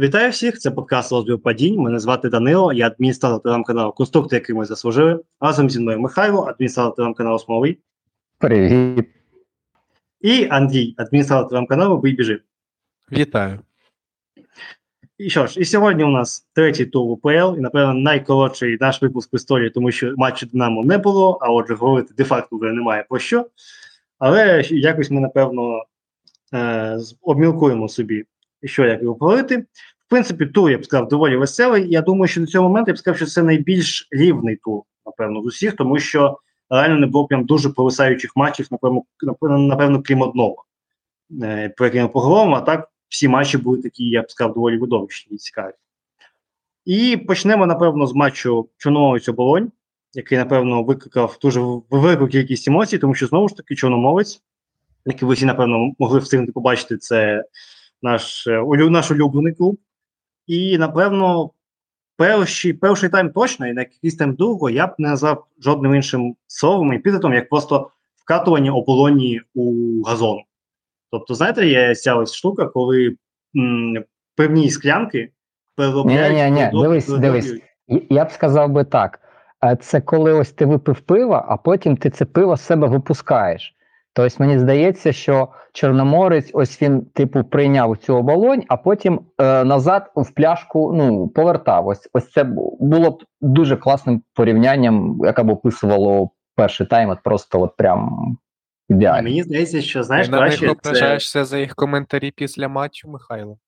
Вітаю всіх! Це подкаст «Розбір падінь. Мене звати Данило, я адміністратор телеграм-каналу Конструктор, який ми заслужили. Разом зі мною Михайло, адміністратор телеграм-каналу Смолий. Привіт. І Андрій, адміністратор телеграм-каналу Бий біжи. Вітаю. І що ж, і сьогодні у нас третій тур УПЛ, і, напевно, найкоротший наш випуск в історії, тому що матчу Динамо не було, а отже, говорити де-факто вже немає про що. Але якось ми, напевно, е- обмілкуємо собі, що як його говорити. В принципі, тур, я б сказав, доволі веселий. Я думаю, що до цього моменту я б сказав, що це найбільш рівний тур, напевно, з усіх, тому що реально не було прям дуже повисаючих матчів, напевно, напевно, напевно крім одного, е- про який ми поговоримо, а так всі матчі були такі, я б сказав, доволі видовищні і цікаві. І почнемо, напевно, з матчу Чорномовець оболонь, який, напевно, викликав дуже велику кількість емоцій, тому що знову ж таки Чорномовець, який ви всі, напевно, могли встигнути побачити, це наш улю, наш улюблений клуб. І, напевно, перший перший тайм точно, і на якийсь тайм другого я б не назвав жодним іншим словом і підетом, як просто вкатування оболоні у газон. Тобто, знаєте, є ця ось штука, коли м, певні склянки переробляють. Ні, ні, ні, дивись, дивись. Я б сказав би так: це коли ось ти випив пива, а потім ти це пиво з себе випускаєш. Тобто мені здається, що Чорноморець, ось він, типу, прийняв цю оболонь, а потім е, назад в пляшку ну, повертав. Ось ось це було б дуже класним порівнянням, яке б описувало перший тайм, от просто от прям ідеально. Мені здається, що знаєш, Ти на краще них це... за їх коментарі після матчу, Михайло?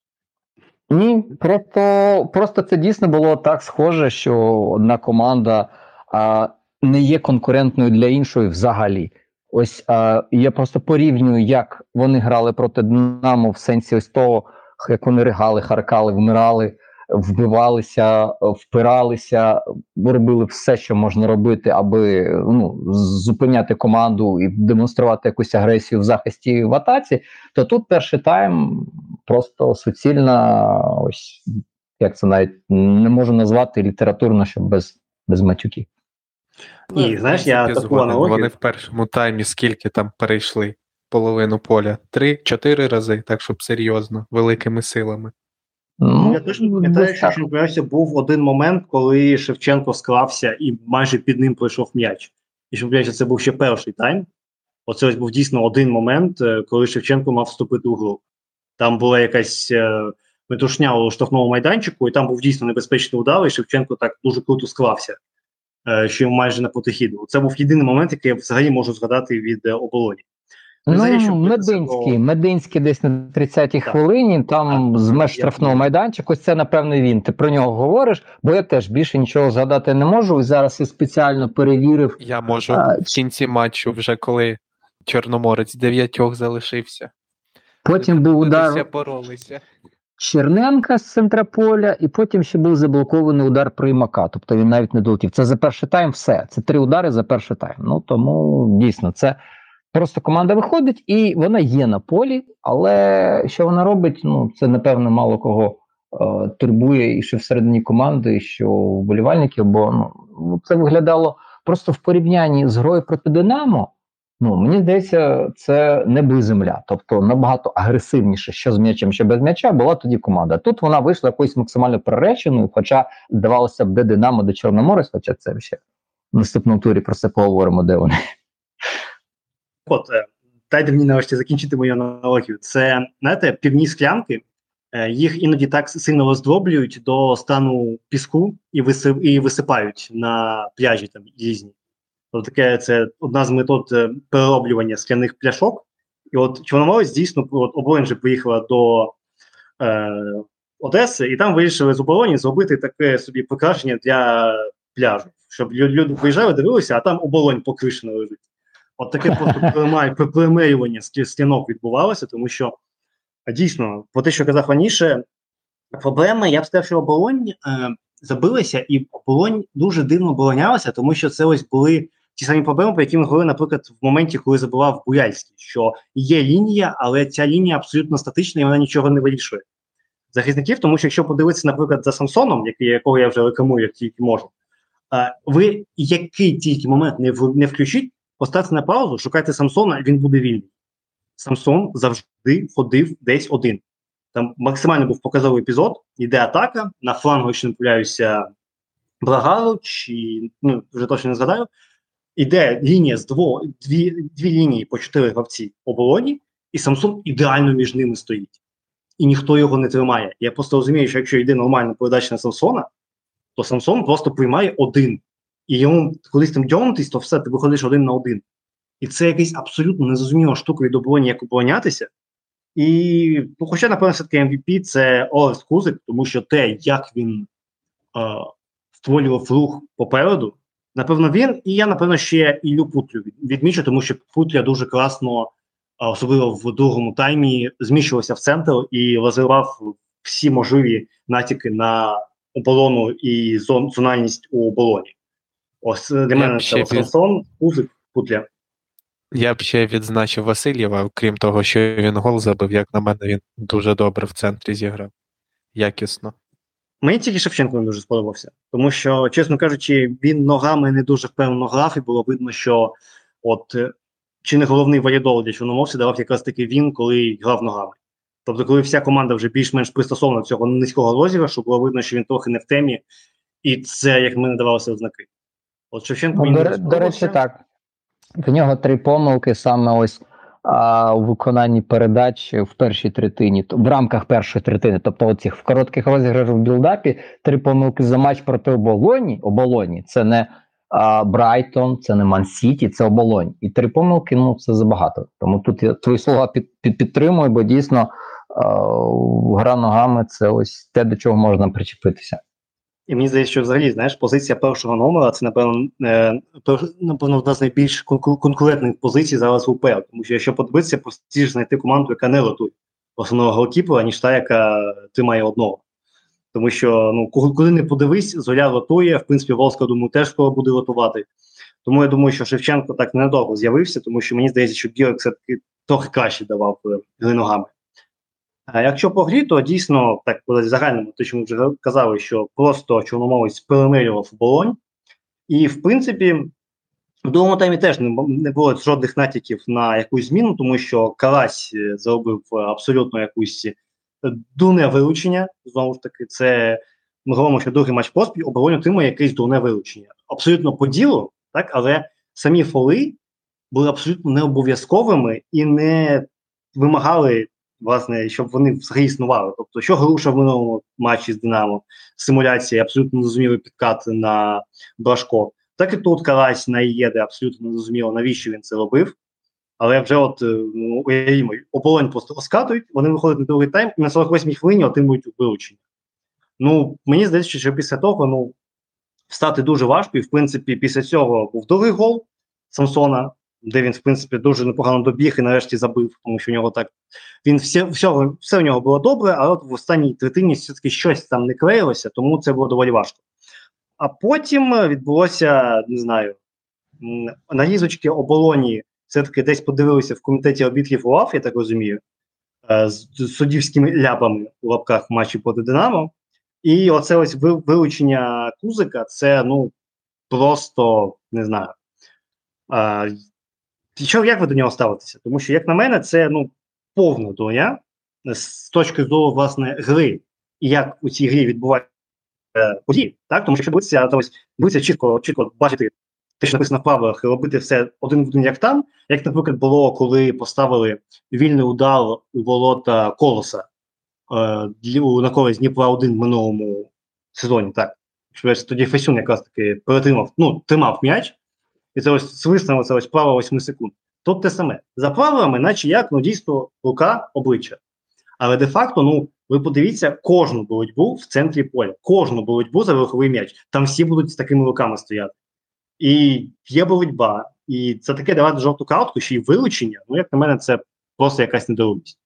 Ні, просто, просто це дійсно було так схоже, що одна команда а, не є конкурентною для іншої взагалі. Ось а, я просто порівнюю, як вони грали проти Динамо в сенсі ось того, як вони ригали, харкали, вмирали, вбивалися, впиралися, робили все, що можна робити, аби ну, зупиняти команду і демонструвати якусь агресію в захисті в атаці. То тут перший тайм просто суцільна, ось як це навіть не можу назвати літературно, що без, без матюків. Ні, Ну, знаєш, я таку аналогію. Вони в першому таймі скільки там перейшли половину поля? Три-чотири рази, так щоб серйозно, великими силами. Ну, Я точно пам'ятаю, що в чемпіонаті був один момент, коли Шевченко склався і майже під ним пройшов м'яч. І що це був ще перший тайм. Оце ось був дійсно один момент, е, коли Шевченко мав вступити у гру. Там була якась е, метушня у штрафному майданчику, і там був дійсно небезпечний удар, і Шевченко так дуже круто склався, що йому майже на потихіду. Це був єдиний момент, який я взагалі можу згадати від е, оболоні. Ну, битися Мединський, про- Мединський десь на 30-й Так. хвилині, там Так, з меж штрафного знаю. майданчика, ось це, напевно, він. Ти про нього говориш, бо я теж більше нічого згадати не можу. І зараз я спеціально перевірив. Я можу А, в кінці матчу, вже коли Чорноморець дев'ятьох залишився. Потім був удар боролися. Черненка з центра поля, і потім ще був заблокований удар Приймака. Тобто він навіть не долетів. Це за перший тайм все. Це три удари за перший тайм. Ну тому дійсно це просто команда виходить і вона є на полі, але що вона робить? Ну це напевно мало кого е, турбує, і що всередині команди, і що вболівальників, бо ну це виглядало просто в порівнянні з грою проти Динамо. Ну, мені здається, це не земля. Тобто набагато агресивніше, що з м'ячем, що без м'яча, була тоді команда. Тут вона вийшла якоюсь максимально приреченою, хоча здавалося б, де Динамо, де Чорноморець, хоча це ще в наступному турі про це поговоримо, де вони. От, е, дайте мені нарешті закінчити мою аналогію. Це, знаєте, півні склянки, е, їх іноді так сильно роздроблюють до стану піску і висипають на пляжі там різні. Тобто таке це одна з метод е, перероблювання скляних пляшок. І от Чорноморець дійсно от оболонь же поїхала до е, Одеси, і там вирішили з оболоні зробити таке собі покращення для пляжу, щоб люди приїжджали, дивилися, а там оболонь покришена лежить. От таке просто перемирювання стінок відбувалося, тому що дійсно, по те, що казав раніше, проблема, я б сказав, що оболонь е, забилася, і оболонь дуже дивно оборонялася, тому що це ось були ті самі проблеми, про які ми говорили, наприклад, в моменті, коли забивав Буяльський, що є лінія, але ця лінія абсолютно статична і вона нічого не вирішує. Захисників, тому що якщо подивитися, наприклад, за Самсоном, який, якого я вже рекламую, як тільки можу, е, ви який тільки момент не, в- не включіть, поставте на паузу, шукайте Самсона, він буде вільний. Самсон завжди ходив десь один. Там максимально був показовий епізод, іде атака, на флангу, якщо не помиляюся, Брагару, чи ну, вже точно не згадаю. Іде лінія з дво, дві, дві лінії по чотири гравці обороні, і Самсон ідеально між ними стоїть. І ніхто його не тримає. Я просто розумію, що якщо йде нормальна передача на Самсона, то Самсон просто приймає один. І йому колись там дьонутись, то все, ти виходиш один на один. І це якась абсолютно незрозуміла штука від обороні, як оборонятися. І, ну, хоча, напевно, все-таки MVP це Орест Кузик, тому що те, як він е, створював рух попереду, напевно, він, і я, напевно, ще Іллю Путлю відмічу, тому що Путля дуже класно, особливо в другому таймі, зміщувався в центр і розривав всі можливі натяки на оборону і зон, зональність у обороні. Ось для Я мене це Сансон, Кузик, Путля. Я б ще відзначив Васильєва, крім того, що він гол забив, як на мене, він дуже добре в центрі зіграв. Якісно. Мені тільки Шевченко не дуже сподобався, тому що, чесно кажучи, він ногами не дуже впевнено грав, і було видно, що от е, чи не головний валідол для Чорномовця давав якраз таки він, коли грав ногами. Тобто, коли вся команда вже більш-менш пристосована до цього низького розіграшу, було видно, що він трохи не в темі, і це, як мені далося взнаки. От Шевченко Ну, мені до, не до речі, так. В нього три помилки саме ось а, у виконанні передач в першій третині, т- в рамках першої третини, тобто оцих в коротких розіграшах в білдапі, три помилки за матч проти оболоні. Оболоні це не а, Брайтон, це не Ман-Сіті, це оболонь. І три помилки ну це забагато. Тому тут я твої слова під, під, підтримую, бо дійсно а, гра ногами це ось те, до чого можна причепитися. І мені здається, що взагалі, знаєш, позиція першого номера це, напевно, е, напевно, одна з найбільш конкурентних позицій зараз в УПЛ. Тому що якщо подивитися, простіше знайти команду, яка не ротує основного голкіпера, ніж та, яка тримає одного. Тому що ну, куди не подивись, зоря ротує, в принципі, Волска, думаю, теж скоро буде ротувати. Тому я думаю, що Шевченко так недовго з'явився, тому що мені здається, що Білик все-таки трохи краще давав е, ногами. А якщо по грі, то дійсно так в загальному, те, що ми вже казали, що просто чорномовець перемирював оболонь, і в принципі в другому таймі теж не, було жодних натяків на якусь зміну, тому що Карась е, зробив е, абсолютно якусь е, дурне вилучення. Знову ж таки, це ми говоримо, що другий матч поспіль оболонь отримує якесь дурне вилучення. Абсолютно по ділу, так, але самі фоли були абсолютно не обов'язковими і не вимагали власне, щоб вони взагалі існували. Тобто, що Груша в минулому матчі з Динамо, симуляція, абсолютно незрозумілий підкат на Брашко. Так і тут Карась на Ієде абсолютно не зрозуміло, навіщо він це робив. Але вже от е, ну, уявімо, ополонь просто розкатують, вони виходять на другий тайм і на 48-й хвилині отримують вилучення. Ну, мені здається, що після того ну, встати дуже важко, і в принципі, після цього був другий гол Самсона, де він, в принципі, дуже непогано добіг і нарешті забив, тому що в нього так він все, все, все в нього було добре, але от в останній третині все-таки щось там не клеїлося, тому це було доволі важко. А потім е, відбулося, не знаю, нарізочки оболоні, все-таки десь подивилися в комітеті обідків УАФ, я так розумію, е, з суддівськими ляпами у лапках матчі проти Динамо. І оце ось ви- вилучення Кузика, це ну просто не знаю. Що, як ви до нього ставитеся? Тому що, як на мене, це ну повна доня з точки зору власне гри, і як у цій грі відбуваються е, події, так тому що якщо дивитися, ось дивитися чітко, чітко бачити те, що написано в правилах, і робити все один в один, як там, як, наприклад, було, коли поставили вільний удар у волота колоса е, на користь Дніпра 1 в минулому сезоні, так. Тоді Фесюн якраз таки перетримав, ну, тримав м'яч, і це ось свиснуло це ось право 8 секунд. Тут те саме. За правилами, наче як, ну дійсно, рука обличчя. Але де-факто, ну, ви подивіться кожну боротьбу в центрі поля, кожну боротьбу за верховий м'яч. Там всі будуть з такими руками стояти. І є боротьба, і це таке давати жовту картку, ще й вилучення. Ну, як на мене, це просто якась недорубість.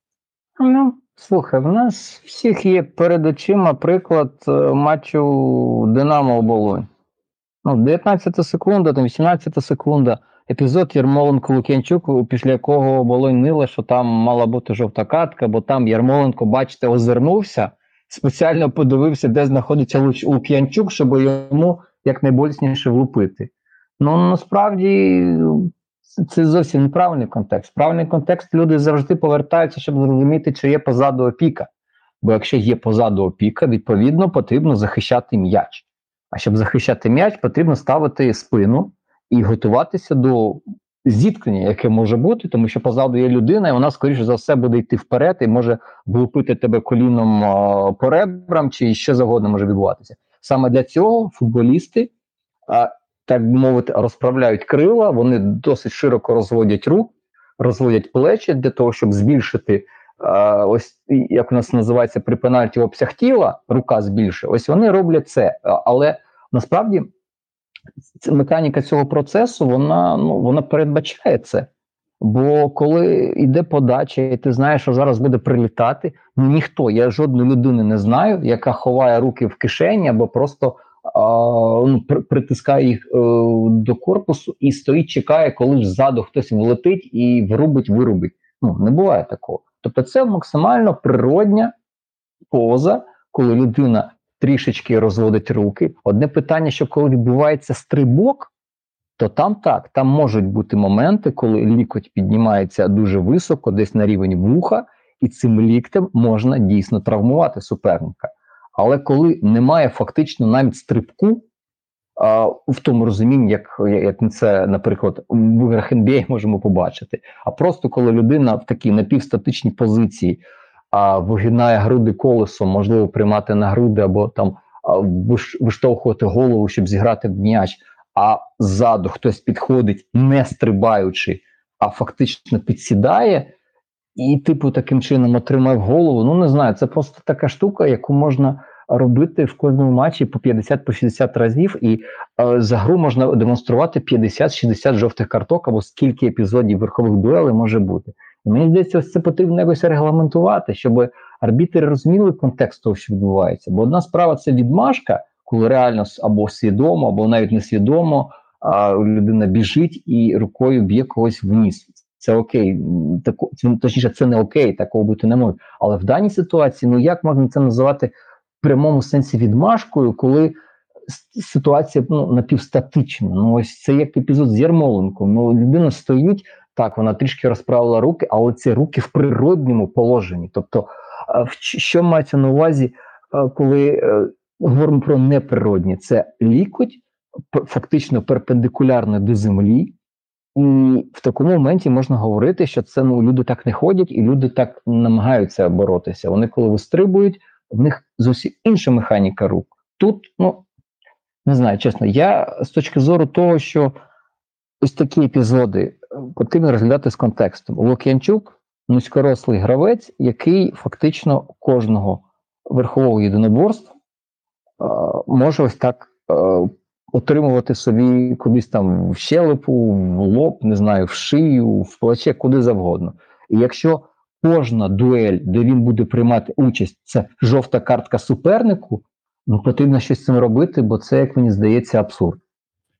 Ну, слухай, в нас всіх є перед очима приклад е, матчу Динамо Оболонь. Ну, 19 секунда, там 18 секунда. Епізод Ярмоленко Лук'янчук, після якого Оболонь нила, що там мала бути жовта картка, бо там Ярмоленко, бачите, озирнувся, спеціально подивився, де знаходиться Лук'янчук, щоб йому якнайболісніше влупити. Ну, насправді, це зовсім неправильний контекст. Правильний контекст люди завжди повертаються, щоб зрозуміти, чи є позаду опіка. Бо якщо є позаду опіка, відповідно потрібно захищати м'яч. А щоб захищати м'яч, потрібно ставити спину і готуватися до зіткнення, яке може бути, тому що позаду є людина, і вона, скоріше за все, буде йти вперед і може влупити тебе коліном по ребрам, чи що завгодно може відбуватися. Саме для цього футболісти, так би мовити, розправляють крила, вони досить широко розводять рук, розводять плечі для того, щоб збільшити. А, Ось як у нас називається при пенальті обсяг тіла, рука збільшує. Ось вони роблять це. Але насправді механіка цього процесу вона ну вона передбачає це. Бо коли йде подача, і ти знаєш, що зараз буде прилітати, ну ніхто, я жодної людини не знаю, яка ховає руки в кишені або просто а, ну, при- притискає їх е, до корпусу і стоїть, чекає, коли ж ззаду хтось влетить і врубить, вирубить. Ну не буває такого. Тобто, це максимально природня поза, коли людина трішечки розводить руки. Одне питання, що коли відбувається стрибок, то там так, там можуть бути моменти, коли лікоть піднімається дуже високо, десь на рівень вуха, і цим ліктем можна дійсно травмувати суперника. Але коли немає фактично навіть стрибку, в тому розумінні, як, як це, наприклад, в іграх NBA можемо побачити, а просто коли людина в такій напівстатичній позиції а, вигинає груди колесом, можливо, приймати на груди або там виштовхувати голову, щоб зіграти в м'яч, а ззаду хтось підходить, не стрибаючи, а фактично підсідає, і, типу, таким чином отримає в голову. Ну, не знаю, це просто така штука, яку можна робити в кожному матчі по 50-60 разів, і е, за гру можна демонструвати 50-60 жовтих карток або скільки епізодів верхових дуелей може бути. І мені здається, ось це потрібно якось регламентувати, щоб арбітри розуміли контекст того, що відбувається. Бо одна справа це відмашка, коли реально або свідомо, або навіть несвідомо а, людина біжить і рукою б'є когось вниз. Це окей, це, точніше, це не окей, такого бути не може. Але в даній ситуації, ну як можна це називати в прямому сенсі відмашкою, коли ситуація ну, напівстатична. Ну, ось це як епізод з Ярмоленком. Ну, людина стоїть, так, вона трішки розправила руки, але це руки в природньому положенні. Тобто, що мається на увазі, коли е, говоримо про неприродні, це лікоть фактично перпендикулярно до землі. І в такому моменті можна говорити, що це ну люди так не ходять, і люди так намагаються боротися. Вони коли вистрибують, в них зовсім інша механіка рук. Тут, ну не знаю, чесно, я з точки зору того, що ось такі епізоди е, потрібно розглядати з контекстом. Лук'янчук низькорослий гравець, який фактично кожного верхового єдиноборства е, може ось так е, отримувати собі кудись там в щелепу, в лоб, не знаю, в шию, в плече, куди завгодно. І якщо кожна дуель, де він буде приймати участь, це жовта картка супернику, ну потрібно щось з цим робити, бо це, як мені здається, абсурд.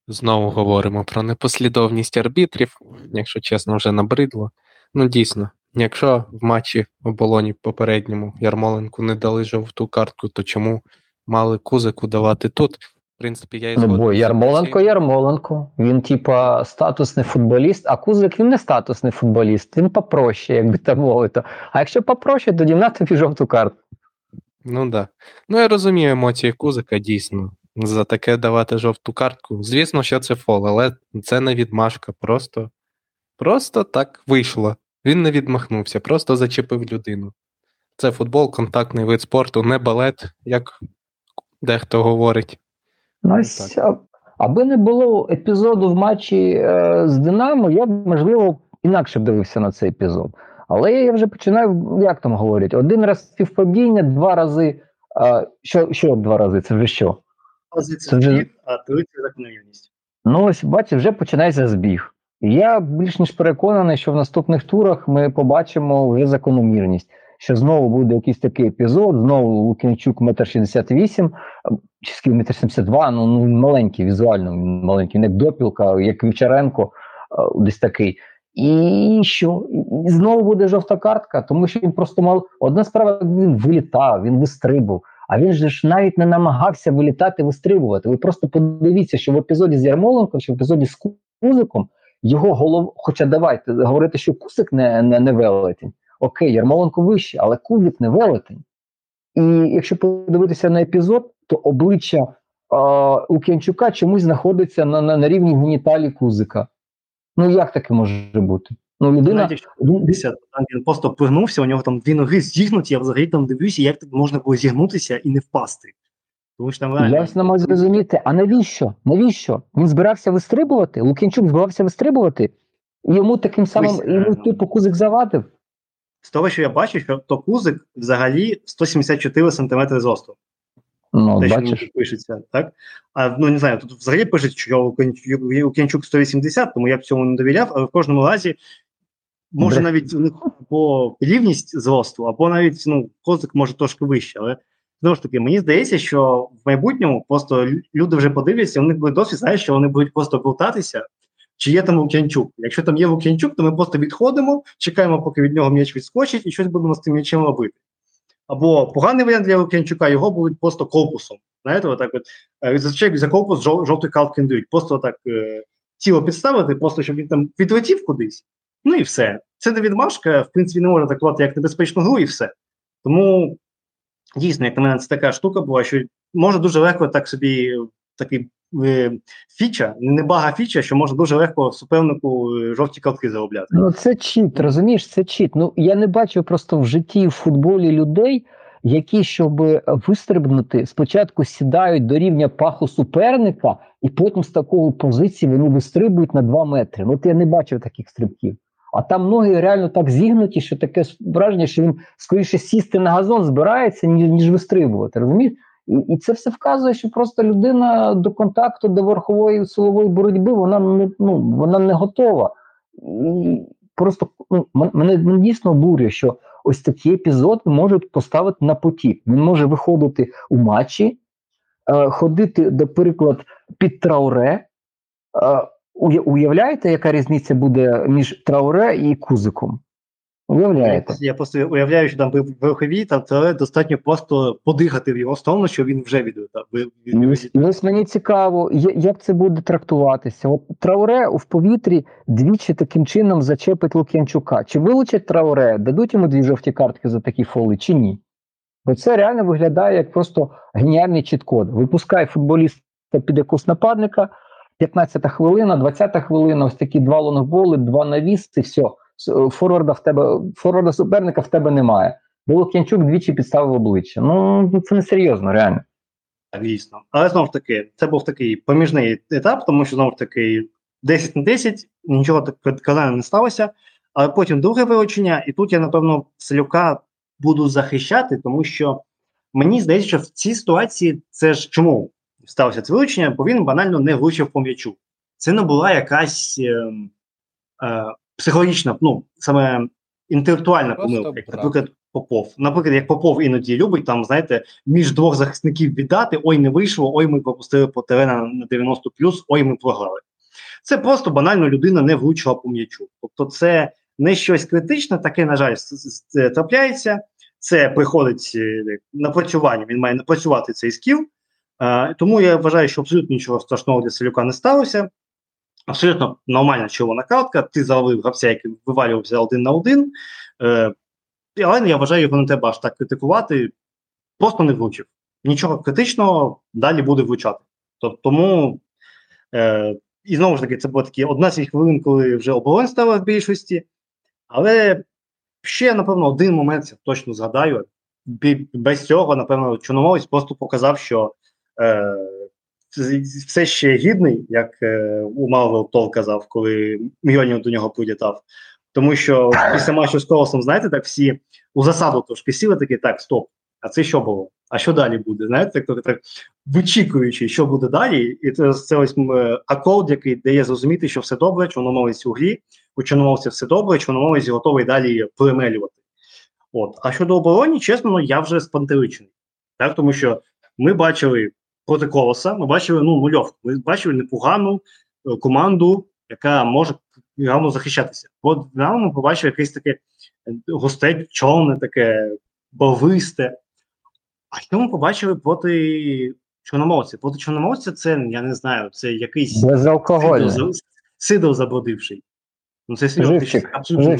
Знову говоримо про непослідовність арбітрів, якщо чесно, вже набридло. Ну, дійсно, якщо в матчі оболоні попередньому Ярмоленку не дали жовту картку, то чому мали кузику давати тут? В принципі, я і Ну, згоден бо Ярмоленко, Ярмоленко. Він, типа, статусний футболіст, а Кузик він не статусний футболіст, він попроще, як би так мовити. А якщо попроще, тоді на тобі жовту карту. Ну так. Да. Ну, я розумію емоції Кузика, дійсно. За таке давати жовту картку. Звісно, що це фол, але це не відмашка. Просто, просто так вийшло. Він не відмахнувся, просто зачепив людину. Це футбол, контактний вид спорту, не балет, як дехто говорить. Ну, ось, а- аби не було епізоду в матчі е, з Динамо, я б, можливо, інакше б дивився на цей епізод. Але я вже починаю, як там говорять, один раз співпадіння, два рази. е, що, що два рази? Це вже що? Позиція Це вже- збіг, а третя закономірність. Ну, ось бачиш, вже починається збіг. Я більш ніж переконаний, що в наступних турах ми побачимо вже закономірність, що знову буде якийсь такий епізод, знову Лукінчук метр 68, чи метр 72, ну, ну маленький, візуально маленький, не як Допілка, як Вівчаренко, е, десь такий. І що? І знову буде жовта картка, тому що він просто мав. Одна справа, він вилітав, він вистрибував. А він же ж навіть не намагався вилітати, вистрибувати. Ви просто подивіться, що в епізоді з Ярмоленком, чи в епізоді з Кузиком його голов. Хоча давайте говорити, що Кузик не, не, не велетень. Окей, Ярмоленко вище, але Кузик не велетень. І якщо подивитися на епізод, то обличчя е, Лук'янчука чомусь знаходиться на, на, на рівні геніталій Кузика. Ну як таке може бути? Ну, людина. Навіть якщо він- просто пригнувся, у нього там дві ноги зігнуті, я взагалі там дивлюся, як так можна було зігнутися і не впасти. Тому що там реально. Я не можу зрозуміти, а навіщо? Навіщо? Він збирався вистрибувати? Лук'янчук збирався вистрибувати, і йому таким самим Ось, йому типу кузик завадив. З того, що я бачу, що то кузик взагалі 174 см зросту. Ну, те, що бачиш. тут пишеться, так? А ну не знаю, тут взагалі пишуть, що Лук'янчук- Лук'янчук 180, тому я б цьому не довіряв, але в кожному разі може Бре. навіть у них або рівність зросту, або навіть ну, козик може трошки вище. Але знову ж таки, мені здається, що в майбутньому просто люди вже подивляться, у них буде досвід, знаєш, що вони будуть просто болтатися, чи є там Лук'янчук. Якщо там є Лук'янчук, то ми просто відходимо, чекаємо, поки від нього м'яч відскочить, і щось будемо з тим м'ячем робити. Або поганий варіант для Лук'янчука, його будуть просто корпусом. Знаєте, отак от е, зазвичай за корпус жов, жовтий картки не дають. Просто так е, тіло підставити, просто щоб він там відлетів кудись. Ну і все. Це не відмашка, в принципі, не можна трактувати як небезпечну гру, і все. Тому дійсно, як на мене, це така штука була, що може дуже легко так собі такий фіча, не бага фіча, що може дуже легко супернику е, жовті картки заробляти. Ну, це чіт, розумієш, це чіт. Ну я не бачу просто в житті в футболі людей, які, щоб вистрибнути, спочатку сідають до рівня паху суперника, і потім з такого позиції вони вистрибують на 2 метри. Ну, от я не бачив таких стрибків. А там ноги реально так зігнуті, що таке враження, що він скоріше сісти на газон збирається, ніж вистрибувати. Розумієш? І, це все вказує, що просто людина до контакту, до верхової силової боротьби, вона не ну вона не готова. І просто ну, мене, дійсно обурює, що ось такий епізод можуть поставити на потік. Він може виходити у матчі, е, ходити, до приклад, під трауре. Е, уявляєте, яка різниця буде між трауре і кузиком? Уявляєте? Я просто уявляю, що там верховій там це достатньо просто подихати в його сторону, що він вже відлетав. ви- від- Ну, від- ну, ось мені цікаво, як це буде трактуватися. От Трауре в повітрі двічі таким чином зачепить Лук'янчука. Чи вилучать Трауре, дадуть йому дві жовті картки за такі фоли, чи ні? Бо це реально виглядає як просто геніальний чіт-код. Випускай футболіста під якогось нападника, 15 хвилина, 20 хвилина, ось такі два лонгболи, два навіс, все. Е, Форварда в тебе, форварда суперника в тебе немає. Бо Лук'янчук двічі підставив обличчя. Ну, це не серйозно, реально. Дійсно. Але знову ж таки, це був такий поміжний етап, тому що знову ж таки 10 на 10, нічого так казано не сталося. Але потім друге вилучення, і тут я, напевно, Селюка буду захищати, тому що мені здається, що в цій ситуації це ж чому сталося це вилучення, бо він банально не влучив по м'ячу. Це не була якась е, е, психологічна, ну, саме інтелектуальна Просто помилка, як, наприклад, Попов. Наприклад, як Попов іноді любить, там, знаєте, між двох захисників віддати, ой, не вийшло, ой, ми пропустили по терена на 90 плюс, ой, ми програли. Це просто банально людина не влучила по м'ячу. Тобто, це не щось критичне, таке, на жаль, трапляється. Це приходить е, напрацювання, він має напрацювати цей скіл. Е, тому я вважаю, що абсолютно нічого страшного для Селюка не сталося. Абсолютно нормальна червона картка. Ти заловив гравця, який вивалювався один на один. Е, але я вважаю, його не треба аж так критикувати. Просто не влучив. Нічого критичного далі буде влучати. Тобто, тому е, і знову ж таки, це було такі 11 хвилин, коли вже оборон стала в більшості. Але ще, напевно, один момент я точно згадаю. Без цього, напевно, Чорноморець просто показав, що е, все ще гідний, як е, у Марвел Тор казав, коли Мйольнір до нього прилітав. Тому що після матчу з Колосом, знаєте, так всі у засаду трошки сіли такі, так, стоп, а це що було? А що далі буде? Знаєте, так, так вичікуючи, що буде далі, і це, це ось акорд, який дає зрозуміти, що все добре, чорноморець у грі, у чорноморця все добре, чорноморець готовий далі перемелювати. От. А щодо оборони, чесно, ну, я вже спантеличений. Так, тому що ми бачили проти колоса, ми бачили ну, нульовку, ми бачили непогану е, команду, яка може гарно захищатися. От нам ми побачили якесь таке е, густе, чорне, таке барвисте. А що ми побачили проти чорноморця? Проти чорноморця це, я не знаю, це якийсь сидор, забродивший. Ну, це абсолютно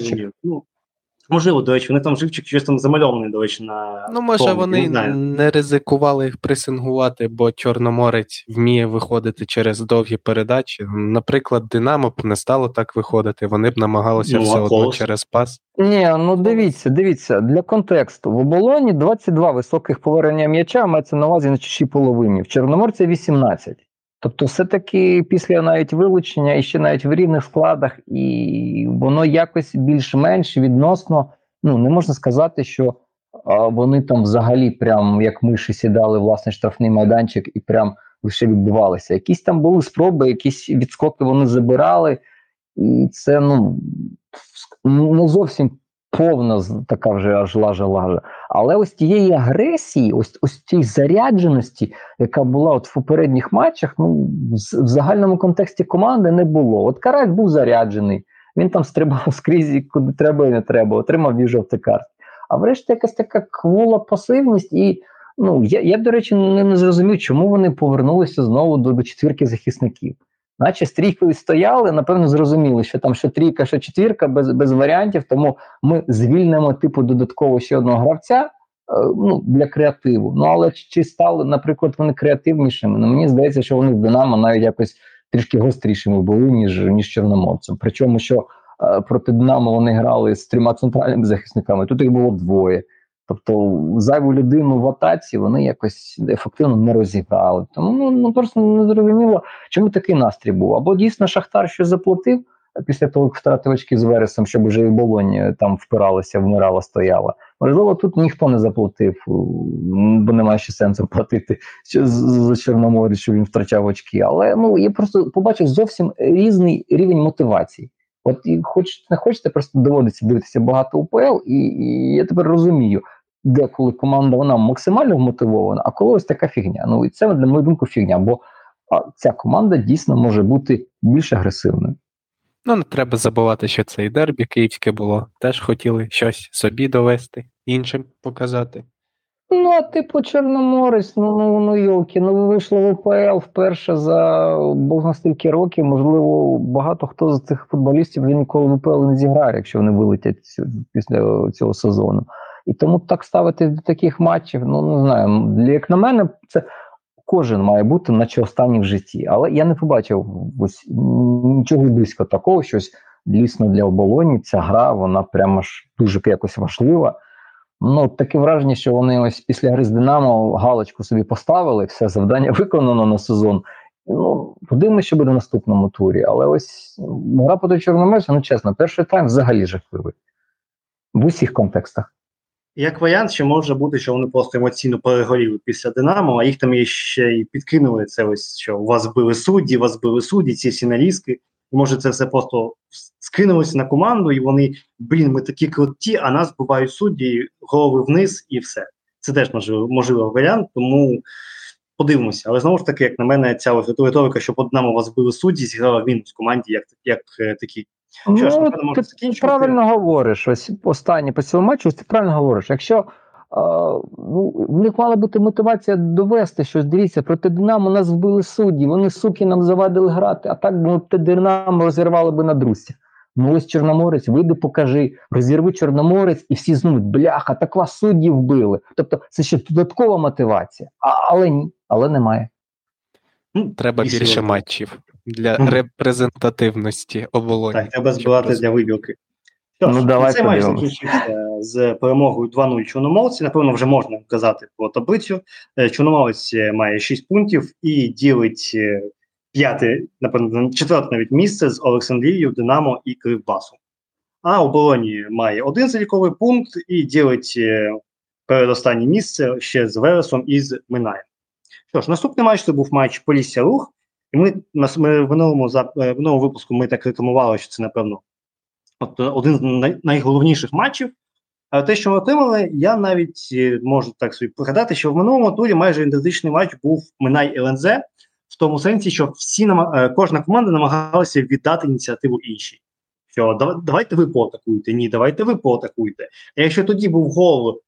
Можливо, до речі, вони там живчик щось там замальований, до речі, на Ну, може, тому, вони не не ризикували їх пресингувати, бо Чорноморець вміє виходити через довгі передачі. Наприклад, Динамо б не стало так виходити, вони б намагалися Ну, все одно через пас. Ні, ну дивіться, дивіться, для контексту. В оболоні 22 високих повернення м'яча мається на увазі на чужій половині. В Чорноморці 18. Тобто, все-таки після навіть вилучення і ще навіть в рівних складах, і воно якось більш-менш відносно, ну не можна сказати, що а, вони там взагалі прям як миші сідали в власний штрафний майданчик і прям лише відбивалися. Якісь там були спроби, якісь відскоки вони забирали, і це ну не зовсім повна така вже аж лажа-лажа. Але ось тієї агресії, ось ось тієї зарядженості, яка була от в попередніх матчах, ну в загальному контексті команди не було. От Карась був заряджений, він там стрибав скрізь, куди треба і не треба, отримав дві жовті картки. А врешті якась така квола пасивність, і ну я, я до речі, не, не зрозумів, чому вони повернулися знову до, до четвірки захисників. Наче стрійкою стояли, напевно, зрозуміли, що там що трійка, що четвірка без, без варіантів, тому ми звільнимо типу додатково ще одного гравця е, ну, для креативу. Ну але чи, стали, наприклад, вони креативнішими? Ну мені здається, що вони в Динамо навіть якось трішки гострішими були, ніж ніж Чорноморцем. Причому, що е, проти Динамо вони грали з трьома центральними захисниками, тут їх було двоє. Тобто зайву людину в атаці вони якось ефективно не розіграли. Тому ну, ну просто не зрозуміло, чому такий настрій був. Або дійсно Шахтар щось заплатив після того, як втратив очки з Вересом, щоб вже і Болоні там впиралася, вмирала, стояла. Можливо, тут ніхто не заплатив, бо немає ще сенсу платити що з- з що він втрачав очки. Але ну я просто побачив зовсім різний рівень мотивації. От і хочете не хочете, просто доводиться дивитися багато УПЛ, і, і я тепер розумію, де коли команда вона максимально вмотивована, а коли ось така фігня. Ну і це на мою думку фігня, бо ця команда дійсно може бути більш агресивною. Ну, не треба забувати, що це і дербі київське було. Теж хотіли щось собі довести, іншим показати. Ну, а типу Чорноморець, ну ну ну йолки, ну ви вийшли в УПЛ вперше за бог стільки років. Можливо, багато хто з цих футболістів вже ніколи в УПЛ не зіграє, якщо вони вилетять після цього сезону. І тому так ставити до таких матчів, ну не знаю. Як на мене, це кожен має бути, наче останній в житті. Але я не побачив ось нічого близько такого, щось дійсно для оболоні. Ця гра, вона прямо ж дуже якось важлива. Ну, таке враження, що вони ось після гри з Динамо галочку собі поставили, все завдання виконано на сезон. Ну, подивимося, що буде в наступному турі. Але ось гра проти Чорноморця, ну чесно, перший тайм взагалі жахливий. В усіх контекстах. Як варіант, ще може бути, що вони просто емоційно перегоріли після Динамо, а їх там є ще й підкинули це ось, що у вас збили судді, вас збили судді, ці всі налізки. І може це все просто скинулося на команду, і вони, блін, ми такі круті, а нас бувають судді, голови вниз і все. Це теж можливий варіант, тому подивимося. Але знову ж таки, як на мене, ця риторика, що по Динамо вас збили судді, зіграла в мінус команді, як, як е, такі. Що ж, ну, напевно, можна ти закінчувати. правильно говориш. Ось останнє по цьому матчу, ти правильно говориш. Якщо а, ну, в них мала бути мотивація довести щось. Дивіться, проти Динамо нас вбили судді, вони суки нам завадили грати, а так ну, те Динамо розірвали би на друзі. Ну ось Чорноморець, вийди, покажи, розірви Чорноморець, і всі знуть, бляха, так вас судді вбили. Тобто це ще додаткова мотивація. А, але ні, але немає. Ну, Треба і більше сьогодні. матчів для Мгм. репрезентативності оболоні. Так, треба збирати для вибірки. Що Ну, давай цей матч закінчився з перемогою 2-0 Чорноморці. Напевно, вже можна казати про таблицю. Е, Чорноморець е, має 6 пунктів і ділить е, п'яте, напевно, четверте навіть місце з Олександрією, Динамо і Кривбасом. А обороні має один заліковий пункт і ділить передостаннє місце ще з Вересом і з Минаєм. Що ж, наступний матч це був матч Полісся Рух. І ми, ми в минулому е, в минулому випуску ми так рекламували, що це напевно от, е, один з най, найголовніших матчів. А те, що ми отримали, я навіть е, можу так собі пригадати, що в минулому турі майже ідентичний матч був Минай ЛНЗ, в тому сенсі, що всі кожна команда намагалася віддати ініціативу іншій. Що давайте ви поатакуєте, ні, давайте ви поатакуєте. А якщо тоді був гол,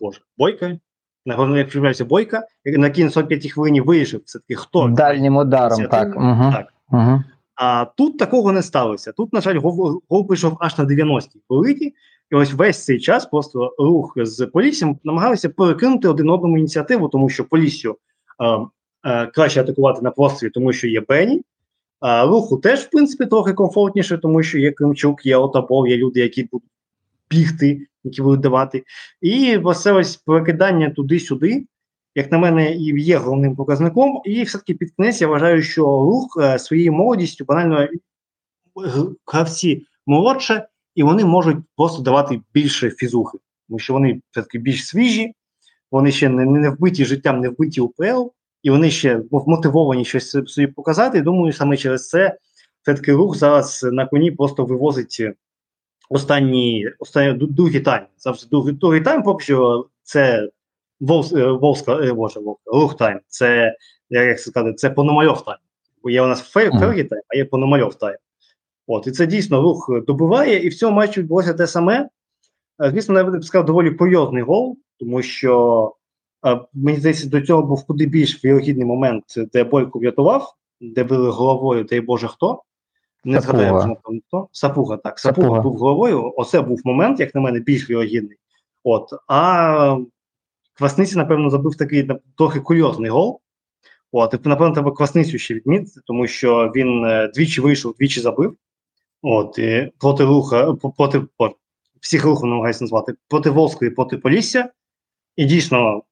Боже, Бойка, напевно, як приймався Бойка, на кінці 45 хвилині вирішив все-таки хто Дальнім ударом, так. Угу. Так. Угу. А тут такого не сталося. Тут, на жаль, гол, гол прийшов аж на 90-й хвилині, І ось весь цей час просто рух з Поліссям намагалися перекинути один одному ініціативу, тому що Поліссю е, е, краще атакувати на просторі, тому що є Бені. А руху теж, в принципі, трохи комфортніше, тому що є Кримчук, є Отапов, є люди, які будуть бігти, які будуть давати. І це ось перекидання туди-сюди, як на мене, і є головним показником. І все-таки під кінець я вважаю, що рух е, своєю молодістю банально е, гравці молодше, і вони можуть просто давати більше фізухи, тому що вони все-таки більш свіжі, вони ще не, не вбиті життям, не вбиті УПЛ, і вони ще мотивовані щось собі показати. Думаю, саме через це все-таки рух зараз на коні просто вивозить останні, останні другий тайм. Завжди другий, другий тайм, поки що це Волс, Волска, е, боже, рух time. Це як сказати, це Пономарьов time. Бо є у нас Fergie time, а є Пономарьов time. От, і це дійсно рух добиває, і в цьому матчі відбулося те саме. Звісно, я б сказав, доволі курйозний гол, тому що мені здається, до цього був куди більш вірогідний момент, де Бойко врятував, де били головою, дай Боже хто. Не згадаю, вже напевно, хто. Сапуга, так. Сапуга, Сапуга був головою. Оце був момент, як на мене, більш вірогідний. От. А Квасниці, напевно, забив такий трохи курйозний гол. От, і, напевно, треба Квасницю ще відмітити, тому що він двічі вийшов, двічі забив. От, і проти руха, проти, всіх рухів намагаюся назвати, проти Волської, проти Полісся. І дійсно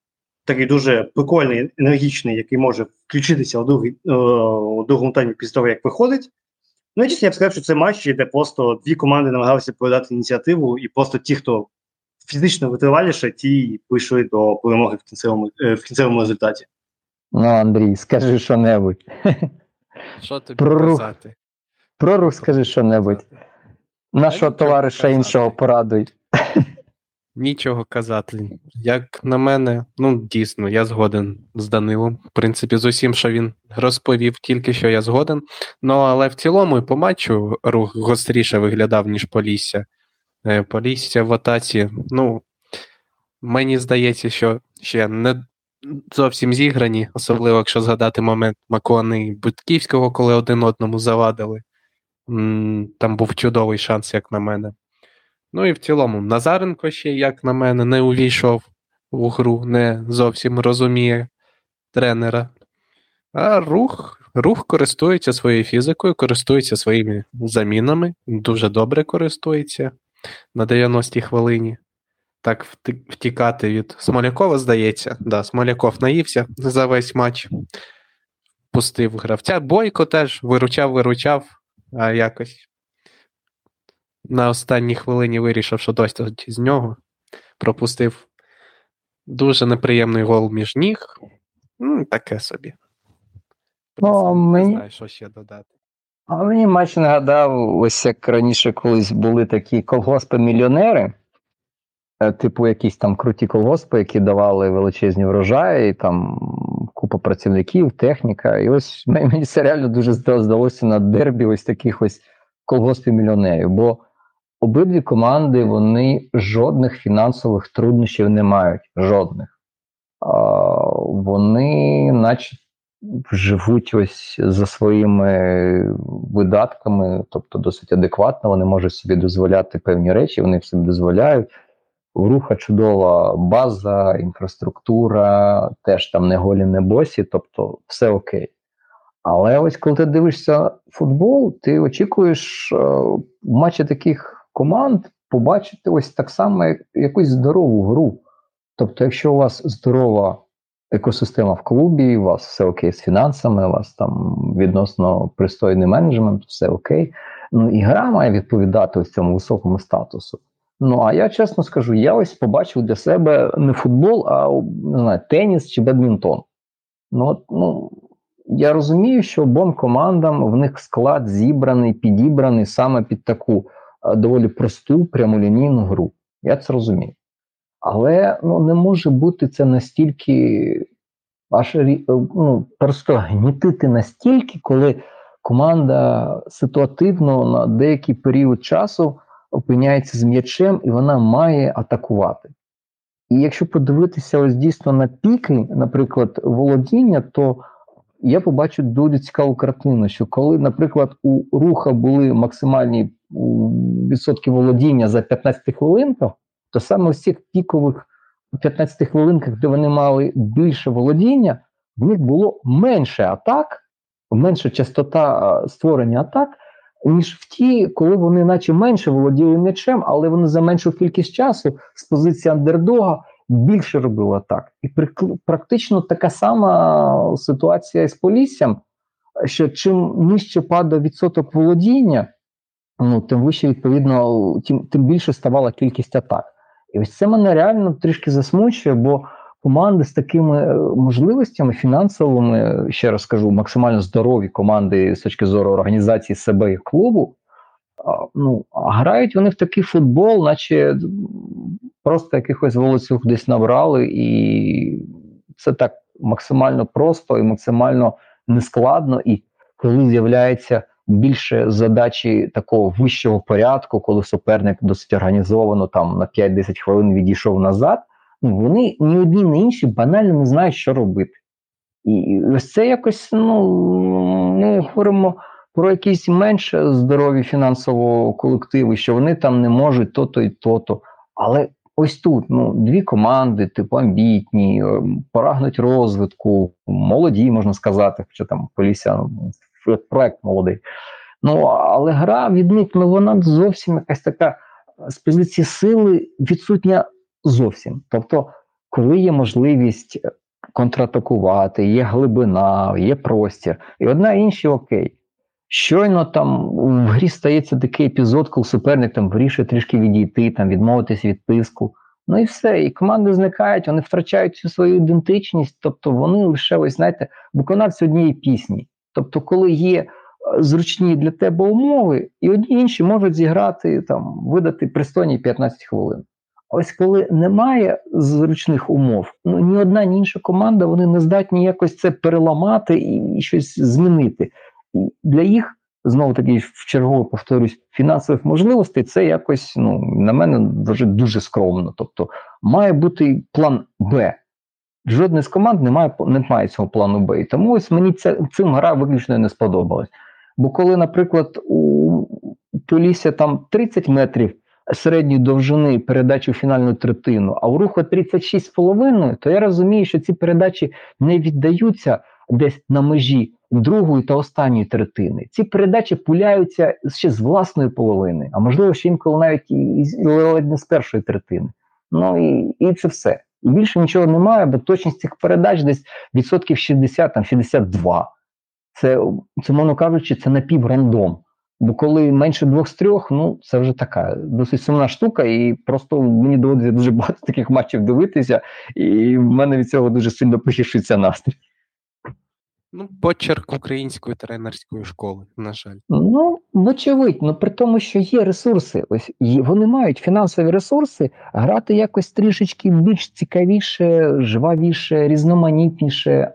такий дуже прикольний, енергічний, який може включитися у, у другому таймі після того, як виходить. Ну і дійсно я б сказав, що це матч, де просто дві команди намагалися передати ініціативу, і просто ті, хто фізично витриваліше, ті прийшли до перемоги в кінцевому в кінцевому результаті. Ну, Андрій, скажи що небудь. Що тобі Про рух. казати? Про рух скажи що небудь. Нашого товариша казати. іншого порадуй. Нічого казати. Як на мене, ну дійсно, я згоден з Данилом. В принципі, з усім, що він розповів, тільки що я згоден. Ну, але в цілому і по матчу рух гостріше виглядав, ніж Полісся. Е, Полісся в атаці, ну, мені здається, що ще не зовсім зіграні, особливо якщо згадати момент Макони і Бутківського, коли один одному завадили. Там був чудовий шанс, як на мене. Ну і в цілому, Назаренко ще, як на мене, не увійшов у гру, не зовсім розуміє тренера. А рух, рух користується своєю фізикою, користується своїми замінами, дуже добре користується на 90-й хвилині. Так втікати від Смолякова, здається. Да, Смоляков наївся за весь матч, пустив гравця. Бойко теж виручав, виручав, а якось на останній хвилині вирішив, що досить з нього. Пропустив дуже неприємний гол між ніг. Ну, таке собі. В Ну, мені- Не знаю, що ще додати. А мені матч нагадав, ось як раніше колись були такі колгоспи-мільйонери, е, типу якісь там круті колгоспи, які давали величезні врожаї, там купа працівників, техніка. І ось мені це реально дуже здалося на дербі ось таких ось колгоспів-мільйонерів. Бо обидві команди вони жодних фінансових труднощів не мають. Жодних. А, вони, наче живуть ось за своїми видатками, тобто досить адекватно, вони можуть собі дозволяти певні речі, вони собі дозволяють. Руха чудова база, інфраструктура, теж там не голі, не босі, тобто все окей. Але ось коли ти дивишся футбол, ти очікуєш е, матчі таких команд побачити ось так само як- якусь здорову гру. Тобто, якщо у вас здорова екосистема в клубі, у вас все окей з фінансами, у вас там відносно пристойний менеджмент, все окей. Ну і гра має відповідати ось цьому високому статусу. Ну а я чесно скажу, я ось побачив для себе не футбол, а не знаю, теніс чи бадмінтон. Ну, от, ну я розумію, що обом командам в них склад зібраний, підібраний саме під таку доволі просту прямолінійну гру. Я це розумію. Але ну, не може бути це настільки аж е, ну, просто гнітити настільки, коли команда ситуативно на деякий період часу опиняється з м'ячем і вона має атакувати. І якщо подивитися ось дійсно на піки, наприклад, володіння, то я побачу дуже цікаву картину, що коли, наприклад, у руха були максимальні відсотків володіння за 15 хвилинках, то саме в цих пікових 15 хвилинках, де вони мали більше володіння, в них було менше атак, менша частота створення атак, ніж в ті, коли вони, наче менше володіли м'ячем, але вони за меншу кількість часу з позиції андердога більше робили атак. І практично така сама ситуація з Поліссям, що чим нижче падав відсоток володіння, ну тим вище, відповідно, тим, тим більше ставала кількість атак. І ось це мене реально трішки засмучує, бо команди з такими е, можливостями фінансовими, ще раз кажу, максимально здорові команди з точки зору організації себе і клубу. Ну, грають вони в такий футбол, наче просто якихось волоцюг десь набрали, і це так максимально просто і максимально нескладно. І коли з'являється більше задачі такого вищого порядку, коли суперник досить організовано там на 5-10 хвилин відійшов назад, ну вони ні одні, ні інші банально не знають, що робити. І ось це якось ну, ми говоримо про якісь менш здорові фінансово колективи, що вони там не можуть то-то і то-то. Але ось тут ну, дві команди, типу амбітні, е, прагнуть розвитку, молоді, можна сказати, хоча там Полісся ну, проект молодий. Ну, але гра від ну, вона зовсім якась така з позиції сили відсутня зовсім. Тобто, коли є можливість контратакувати, є глибина, є простір, і одна інша окей. Щойно там в грі стається такий епізод, коли суперник там вирішує трішки відійти, там відмовитись від тиску. Ну і все. І команди зникають, вони втрачають цю свою ідентичність, тобто вони лише ось знаєте, виконавці однієї пісні. Тобто, коли є е, зручні для тебе умови, і одні інші можуть зіграти там, видати пристойні 15 хвилин. Ось коли немає зручних умов, ну ні одна, ні інша команда вони не здатні якось це переламати і щось змінити для їх знову таки в чергово повторюсь, фінансових можливостей це якось ну на мене дуже дуже скромно. Тобто має бути план Б. Жодне з команд не має не має цього плану Б. І тому ось мені ця цим гра виключно не сподобалась. Бо коли, наприклад, у Полісся там 30 метрів середньої довжини передачі у фінальну третину, а у руху 36,5, то я розумію, що ці передачі не віддаються десь на межі другої та останньої третини. Ці передачі пуляються ще з власної половини, а можливо, ще інколи навіть і, ледь не з першої третини. Ну і і це все. І більше нічого немає, бо точність цих передач десь відсотків 60, там 62. Це, це мовно кажучи, це напіврандом. Бо коли менше двох з трьох, ну це вже така досить сумна штука, і просто мені доводиться дуже багато таких матчів дивитися, і в мене від цього дуже сильно погіршується настрій. Ну, почерк української тренерської школи, на жаль. Ну, вочевидь, ну при тому, що є ресурси, ось вони мають фінансові ресурси, грати якось трішечки більш цікавіше, жвавіше, різноманітніше,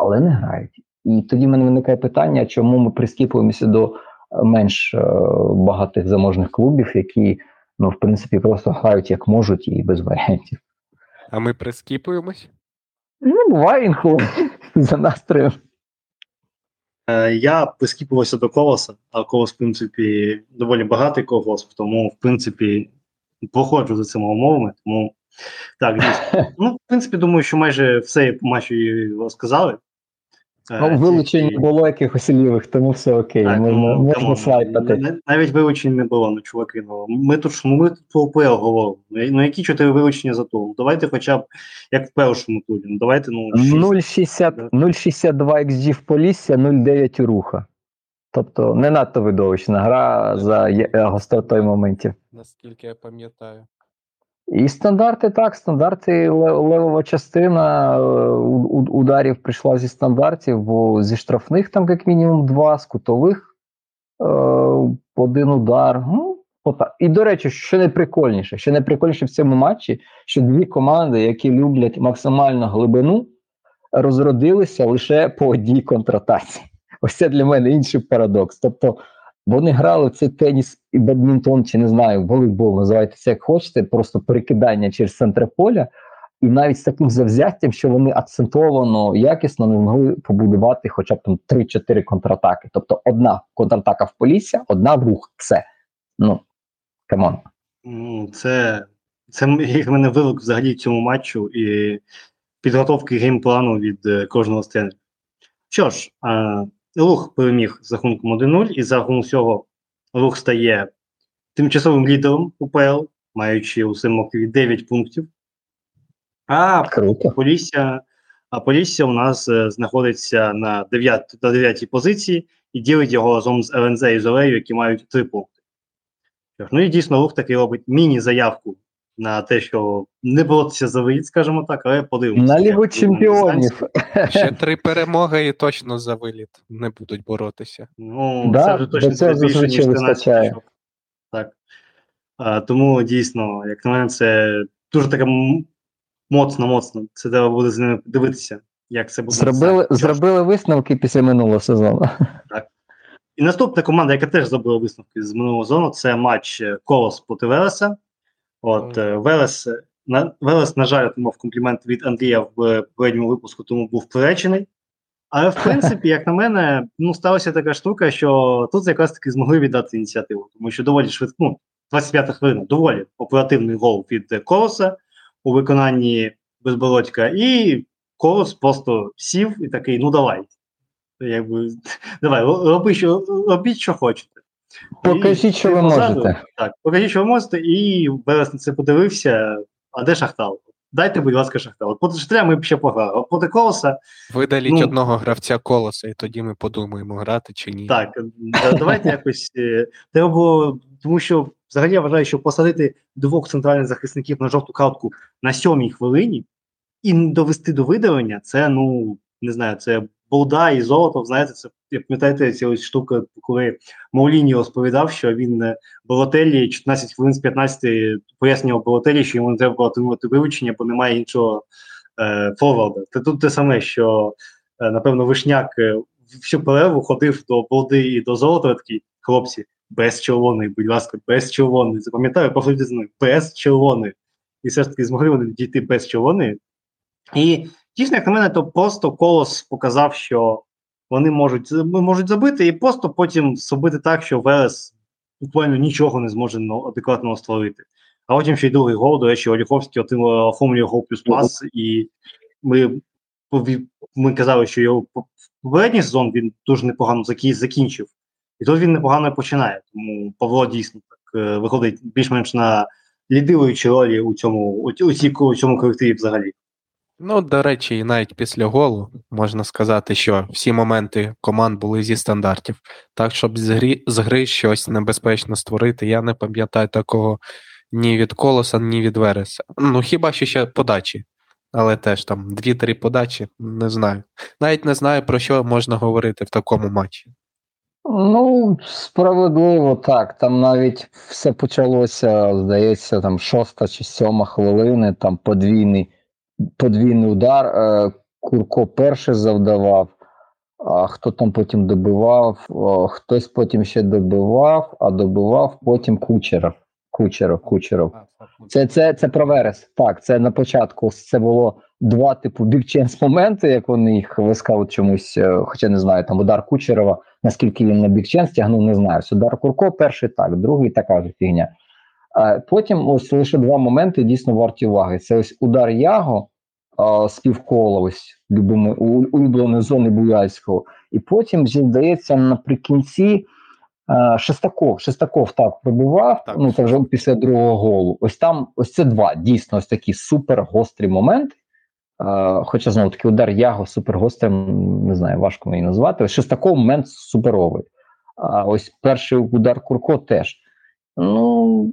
але не грають. І тоді в мене виникає питання, чому ми прискіпуємося до е, менш е, багатих заможних клубів, які, ну, в принципі, просто грають як можуть і без варіантів. А ми прискіпуємось? Ну, буває інколи за настроєм. Е, я прискіпувався до колоса, а колос, в принципі, доволі багатий колос, тому, в принципі, проходжу за цими умовами. Тому так, дійсно. Ну, в принципі, думаю, що майже все по матчу розказали. Ну, е, Вилучень було якихось лівих, тому все окей. Так, можна ну, можна свайпати. Навіть вилучень не було, ну чуваки. Ну, ми тут ми тут про УПЛ говоримо. Ну які чотири вилучення за тул? Давайте хоча б як в першому турі. Ну, давайте, ну, 0,62 XG в Полісся, 0,9 у руха. Тобто не надто видовищна гра за гостротою моментів. Наскільки я пам'ятаю. І стандарти так, стандарти левова частина е, ударів прийшла зі стандартів, бо зі штрафних там як мінімум два, з кутових е, один удар. Ну, ота. І, до речі, що найприкольніше, що найприкольніше в цьому матчі, що дві команди, які люблять максимальну глибину, розродилися лише по одній контратації. Ось це для мене інший парадокс. Тобто вони грали цей теніс і бадмінтон, чи не знаю, волейбол, називайте це як хочете, просто перекидання через центр поля, і навіть з таким завзяттям, що вони акцентовано якісно не могли побудувати хоча б там 3-4 контратаки. Тобто одна контратака в Полісся, одна в рух, все. Ну, come on. Це, це мене вилок взагалі в цьому матчу і підготовки геймплану від е, кожного з тренерів. Що ж, Рух переміг з рахунком 1-0, і за рахунок цього Рух стає тимчасовим лідером УПЛ, маючи у активі 9 пунктів. А Круто. Полісся, а Полісся у нас е, знаходиться на 9, на 9 позиції і ділить його разом з ЛНЗ і Золею, які мають 3 пункти. Ну і дійсно рух таки робить міні-заявку на те, що не боротися за виліт, скажімо так, але подивимося. На Лігу чемпіонів. Ще три перемоги і точно за виліт не будуть боротися. Ну, Да, це вже точно буде більше, ніж 13 очок. Так. А, тому дійсно, як на мене, це дуже таке м- моцно, моцно. Це треба буде з ними дивитися, як це буде. Зробили, Що зробили висновки після минулого сезону. І наступна команда, яка теж зробила висновки з минулого зону, це матч е, Колос проти Велеса. От е, Велес, е, на, Велес, на жаль, отримав комплімент від Андрія в е, попередньому випуску, тому був приречений. Але в принципі, як на мене, ну сталася така штука, що тут якраз таки змогли віддати ініціативу, тому що доволі швидко, ну, 25 хвилина, доволі оперативний гол від Колоса у виконанні Безбородька, і Колос просто сів і такий: ну давай. Якби, давай, роби, що, робіть, що хочете. Покажіть, що ви позаду, можете. Так, покажіть, що ви можете, і Верес на це подивився. А де Шахтал? Дайте, будь ласка, Шахтал. От Проти Шахтаря ми б ще пограли. а Проти Колоса, Видаліть Ну. одного гравця колоса, і тоді ми подумаємо, грати чи ні. так, давайте якось. е, Треба було, тому що взагалі я вважаю, що посадити двох центральних захисників на жовту картку на сьомій хвилині і не довести до видалення, це, ну, не знаю, це болда і золото. Знаєте, це як пам'ятаєте, ця ось штука, коли Мауліні розповідав, що він е, Болотелі 14 хвилин з 15 пояснював Болотелі, що йому не треба було отримувати вивчення, бо немає іншого е, форварда. Та тут те саме, що е, напевно Вишняк е, всю перерву ходив до болди і до золота. Такий хлопці, без червоної, будь ласка, без червоної. Запам'ятаю, повторюйте з ним, без червоної. І все ж таки змогли вони дійти без червоної. І дійсно, як на мене, то просто колос показав, що вони можуть можуть забити, і просто потім зробити так, що Велес буквально нічого не зможе ну, адекватного створити. А потім ще й другий гол. До речі, Оліховський отримав оформлює гол плюс пас, і ми, ми казали, що його попередній сезон він дуже непогано закінчив. І тут він непогано починає. Тому Павло дійсно так е, виходить більш-менш на лідируючі ролі у цьому, у, ці- у цьому колективі взагалі. Ну, до речі, і навіть після голу можна сказати, що всі моменти команд були зі стандартів. Так, щоб з грі, з гри щось небезпечно створити, я не пам'ятаю такого ні від Колоса, ні від Вереса. Ну, хіба що ще подачі. Але теж там дві-три подачі, не знаю. Навіть не знаю, про що можна говорити в такому матчі. Ну, справедливо так. Там навіть все почалося, здається, там шоста чи сьома хвилини, там подвійний, подвійний удар. Е, Курко перший завдавав, а хто там потім добивав, хтось потім ще добивав, а добивав потім Кучеров. Кучеров, Кучеров. Це, це, це про Верес. Так, це на початку. Це було два типу бікченс моменти, як вони їх вискаут чомусь, е, хоча не знаю, там удар Кучерова, наскільки він на бікченс тягнув, не знаю. Удар Курко перший так, другий така ж фігня. А потім ось лише два моменти дійсно варті уваги. Це ось удар Яго а, з ось улюбленої зони Буяльського. І потім, вже, здається, наприкінці а, Шестаков. Шестаков так пробивав. Так. Ну це вже після другого голу. Ось там, ось це два дійсно ось такі супер гострі моменти. Е, Хоча знову таки удар Яго супергострим, не знаю, важко мені назвати. Ось такий момент суперовий. А ось перший удар Курко теж. Ну,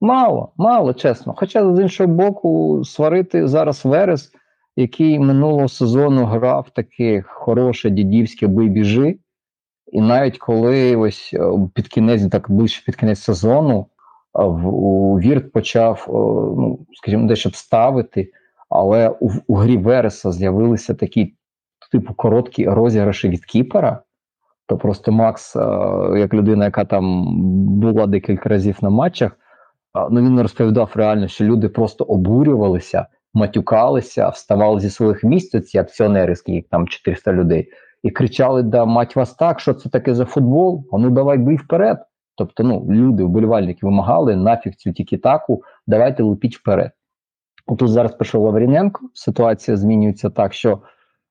мало, мало, чесно. Хоча, з іншого боку, сварити зараз Верес, який минулого сезону грав таке хороше дідівське бий-біжи. І навіть коли ось е, під кінець, так ближче під кінець сезону, у Вірт почав, ну, скажімо, дещо вставити, але у, у грі Вереса з'явилися такі, типу, короткі розіграші від Кіпера. То просто Макс, е, як людина, яка там була декілька разів на матчах, е, ну він розповідав реально, що люди просто обурювалися, матюкалися, вставали зі своїх місць, ці акціонери, скільки там 400 людей, і кричали: Да, мать вас так, що це таке за футбол? А ну давай бий вперед. Тобто, ну, люди, вболівальники вимагали нафіг цю тікі-таку, давайте лупіть вперед. Тут зараз прийшов Лавріненко, ситуація змінюється так, що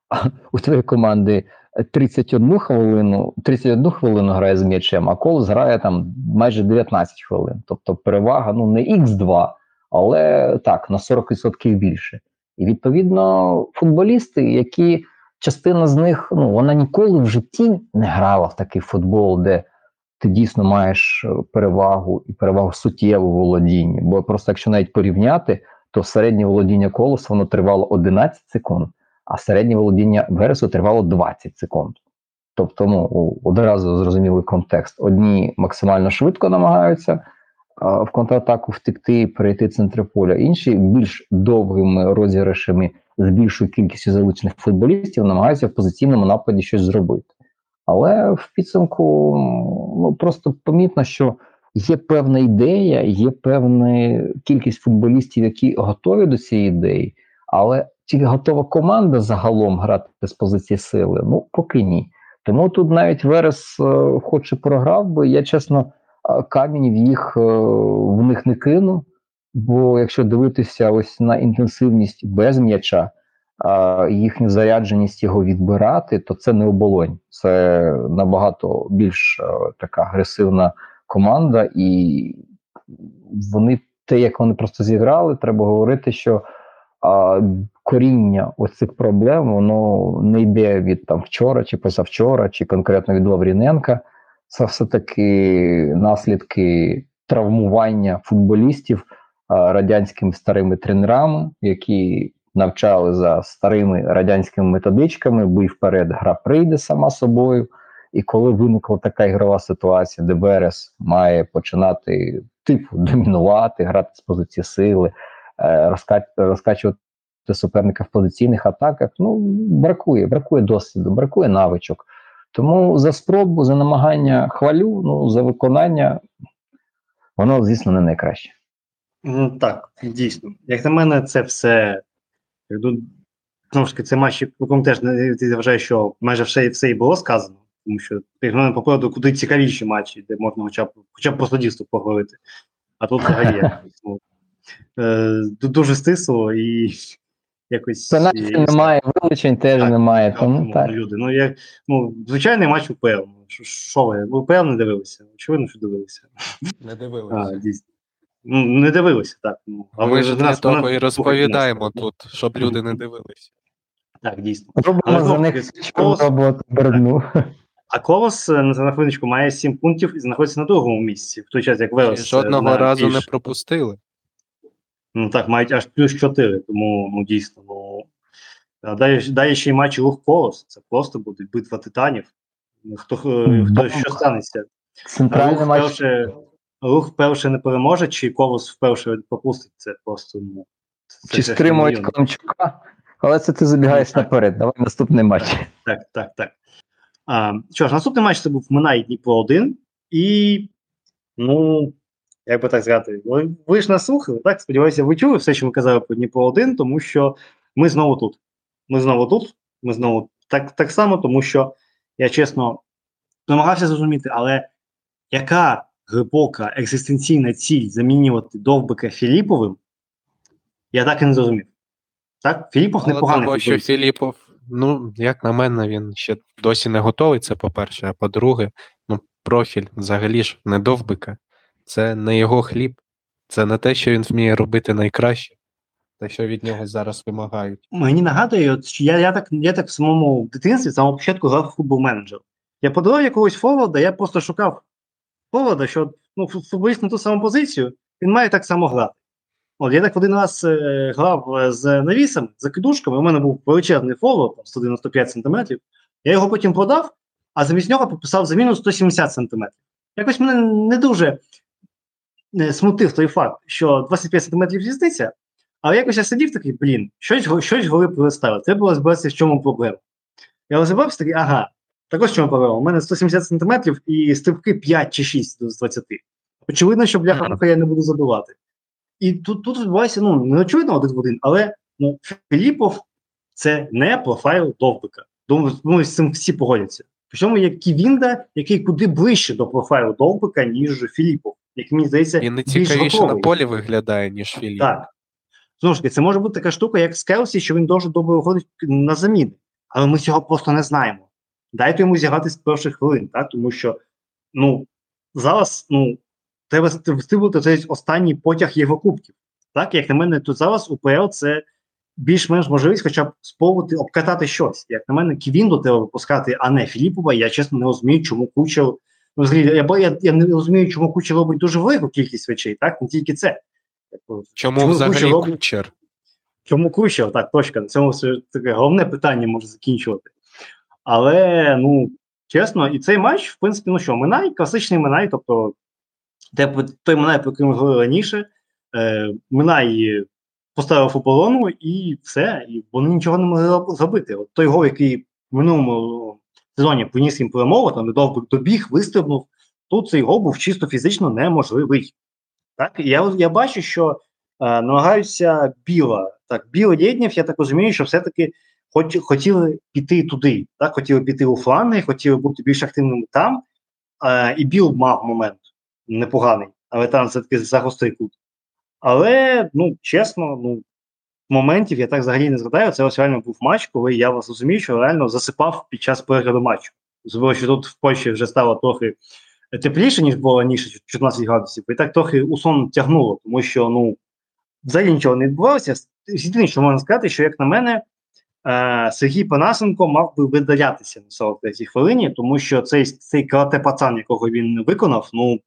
у твоєї команди 31 хвилину 31 хвилину грає з м'ячем, а Колос грає там майже 19 хвилин. Тобто перевага ну не Х2, але так, на 40% більше. І відповідно футболісти, які частина з них ну вона ніколи в житті не грала в такий футбол, де ти дійсно маєш перевагу і перевагу суттєву володіння. Бо просто якщо навіть порівняти, то середнє володіння колосу воно тривало 11 секунд, а середнє володіння Вересу тривало 20 секунд. Тобто, ну одразу зрозумілий контекст. Одні максимально швидко намагаються в контратаку втекти і перейти центр поля, інші більш довгими розіграшами з більшою кількістю залучених футболістів намагаються в позиційному нападі щось зробити. Але в підсумку ну просто помітно, що є певна ідея, є певна кількість футболістів, які готові до цієї ідеї, але чи готова команда загалом грати з позиції сили? Ну поки ні. Тому тут навіть Верес, е, хоч і програв би, я чесно, камінь їх е, в них не кину. Бо якщо дивитися ось на інтенсивність без м'яча, їхню зарядженість його відбирати, то це не оболонь. Це набагато більш така агресивна команда, і вони те, як вони просто зіграли, треба говорити, що а, коріння оцих проблем воно не йде від там вчора чи позавчора, чи конкретно від Лавріненка. Це все таки наслідки травмування футболістів радянськими старими тренерами, які навчали за старими радянськими методичками, бий вперед, гра прийде сама собою. І коли виникла така ігрова ситуація, де Берес має починати типу домінувати, грати з позиції сили, е, розкачувати суперника в позиційних атаках, ну бракує, бракує досвіду, бракує навичок. Тому за спробу, за намагання хвалю, ну за виконання, воно, звісно, не найкраще. Так, дійсно. Як на мене, це все Ну, знову ж таки, це матч, по якому теж я вважаю, що майже все все і було сказано, тому що як на мене по поводу куди цікавіші матчі, де можна хоча б хоча б по суддівству поговорити. А тут взагалі ну, е, дуже стисло і якось. Пенальті немає, вилучень теж так, немає. Так, тому, так. Люди. Ну, як, ну, Звичайний матч УПЛ. Ну, що ви? Ви УПЛ не дивилися? Очевидно, що дивилися. Не дивилися. А, дійсно. Ну, не дивилися, так. Ну, а Ми ж для того і розповідаємо тут, щоб люди не дивилися. Так, дійсно. Робимо за них роботу брудну. А Колос е, на хвилиночку має 7 пунктів і знаходиться на другому місці, в той час, як Велес. Е, жодного разу більш... не пропустили. Ну так, мають аж плюс 4, тому ну дійсно. ну Далі, далі ще й матч рух Колос. Це просто буде битва титанів. Хто хто що станеться? Центральний матч. Рух вперше не переможе, чи колос вперше пропустить це просто. ну... Це чи стримують Камчука, але це ти забігаєш ну, наперед. Давай наступний матч. Так, так, так. А, Що ж, наступний матч це був Минай Дніпро 1. І, ну, як би так сказати, ви, ви ж нас слухали, так? Сподіваюся, ви чули все, що ми казали про Дніпро 1, тому що ми знову тут. Ми знову тут, ми знову так, так само, тому що я чесно намагався зрозуміти, але яка глибока екзистенційна ціль замінювати довбика Філіповим, я так і не зрозумів. Так, Філіпов непоганий. Того, що Філіпов, ну, як на мене, він ще досі не готовий, це по-перше, а по-друге, ну, профіль взагалі ж не довбика, це не його хліб, це не те, що він вміє робити найкраще, те, що від нього зараз вимагають. Мені нагадує, що я я, так я так в самому дитинстві, з самого початку грав футбол менеджер. Я подавав якогось форварда, я просто шукав повода, що ну, футболіст на ту саму позицію, він має так само грати. От Я так один раз е, грав е, з навісом, за кидушками, у мене був величезний фоло, 195 см. Я його потім продав, а замість нього підписав заміну 170 см. Якось мене не дуже смутив той факт, що 25 см різниця, але якось я сидів такий, блін, щось щось голи переставили. Треба було збиратися, в чому проблема. Я розібрався такий, ага, також чому проблема? У мене 170 см і стрибки 5 чи 6 з 20. Очевидно, що бляха я не буду забивати. І тут тут відбувається ну, не очевидно один в один, але ну, Філіпов це не профайл довбика. Думаю, з цим всі погодяться. Причому як Ківінда, який куди ближче до профайлу Довбика, ніж Філіпов, як мені здається, І не цікавіше на полі виглядає, ніж Філіп. Так. Знову ж таки, це може бути така штука, як з Келсі, що він дуже добре виходить на заміни. Але ми цього просто не знаємо. Дайте йому зіграти з перших хвилин, так? тому що ну, зараз ну, треба встигнути цей останній потяг Єврокубків. Так, як на мене, тут зараз УПЛ це більш-менш можливість хоча б спробувати обкатати щось. Як на мене, Ківінду треба випускати, а не Філіпова. Я чесно не розумію, чому Кучел. Ну, взагалі, я, я, я не розумію, чому Кучел робить дуже велику кількість речей, так? Не тільки це. Чому, Чому взагалі Кучер робить- кучер? Чому Кучер? Так, точка. На цьому все таке головне питання може закінчувати. Але, ну, чесно, і цей матч, в принципі, ну що, Минай, класичний Минай, тобто те, той Минай, про який ми говорили раніше, е, Минай поставив оборону і все, і вони нічого не могли зробити. От той гол, який в минулому сезоні приніс їм перемогу, там Довбик добіг, вистрибнув, тут цей гол був чисто фізично неможливий. Так, я, я бачу, що е, намагаються біла. Так, білий Єднєв, я так розумію, що все-таки хоч, хотіли піти туди, так, хотіли піти у фланги, хотіли бути більш активними там. Е, і Біл мав момент непоганий, але там все-таки загострий кут. Але, ну, чесно, ну, моментів я так взагалі не згадаю. Це ось реально був матч, коли я вас розумію, що реально засипав під час перегляду матчу. Особливо, що тут в Польщі вже стало трохи тепліше, ніж було раніше, 14 градусів, і так трохи у сон тягнуло, тому що ну, взагалі нічого не відбувалося. Єдине, що можна сказати, що, як на мене, е, Сергій Панасенко мав би видалятися на 43-й хвилині, тому що цей цей карате пацан, якого він виконав, ну,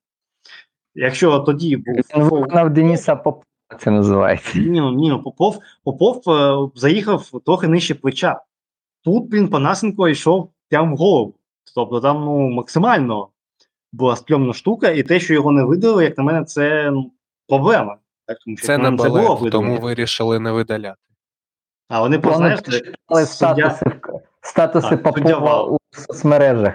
якщо тоді був Він виконав Дениса Попова, це називається. ні, ні, Попов, Попов е, заїхав трохи нижче плеча. Тут він Панасенко йшов прямо в голову. Тобто там ну, максимально була стрьомна штука, і те, що його не видали, як на мене, це ну, проблема. Так, тому що, Це не було балет, видалення. тому вирішили не видаляти. А вони познаєш, статуси, статуси Так, суддя Попова у соцмережах.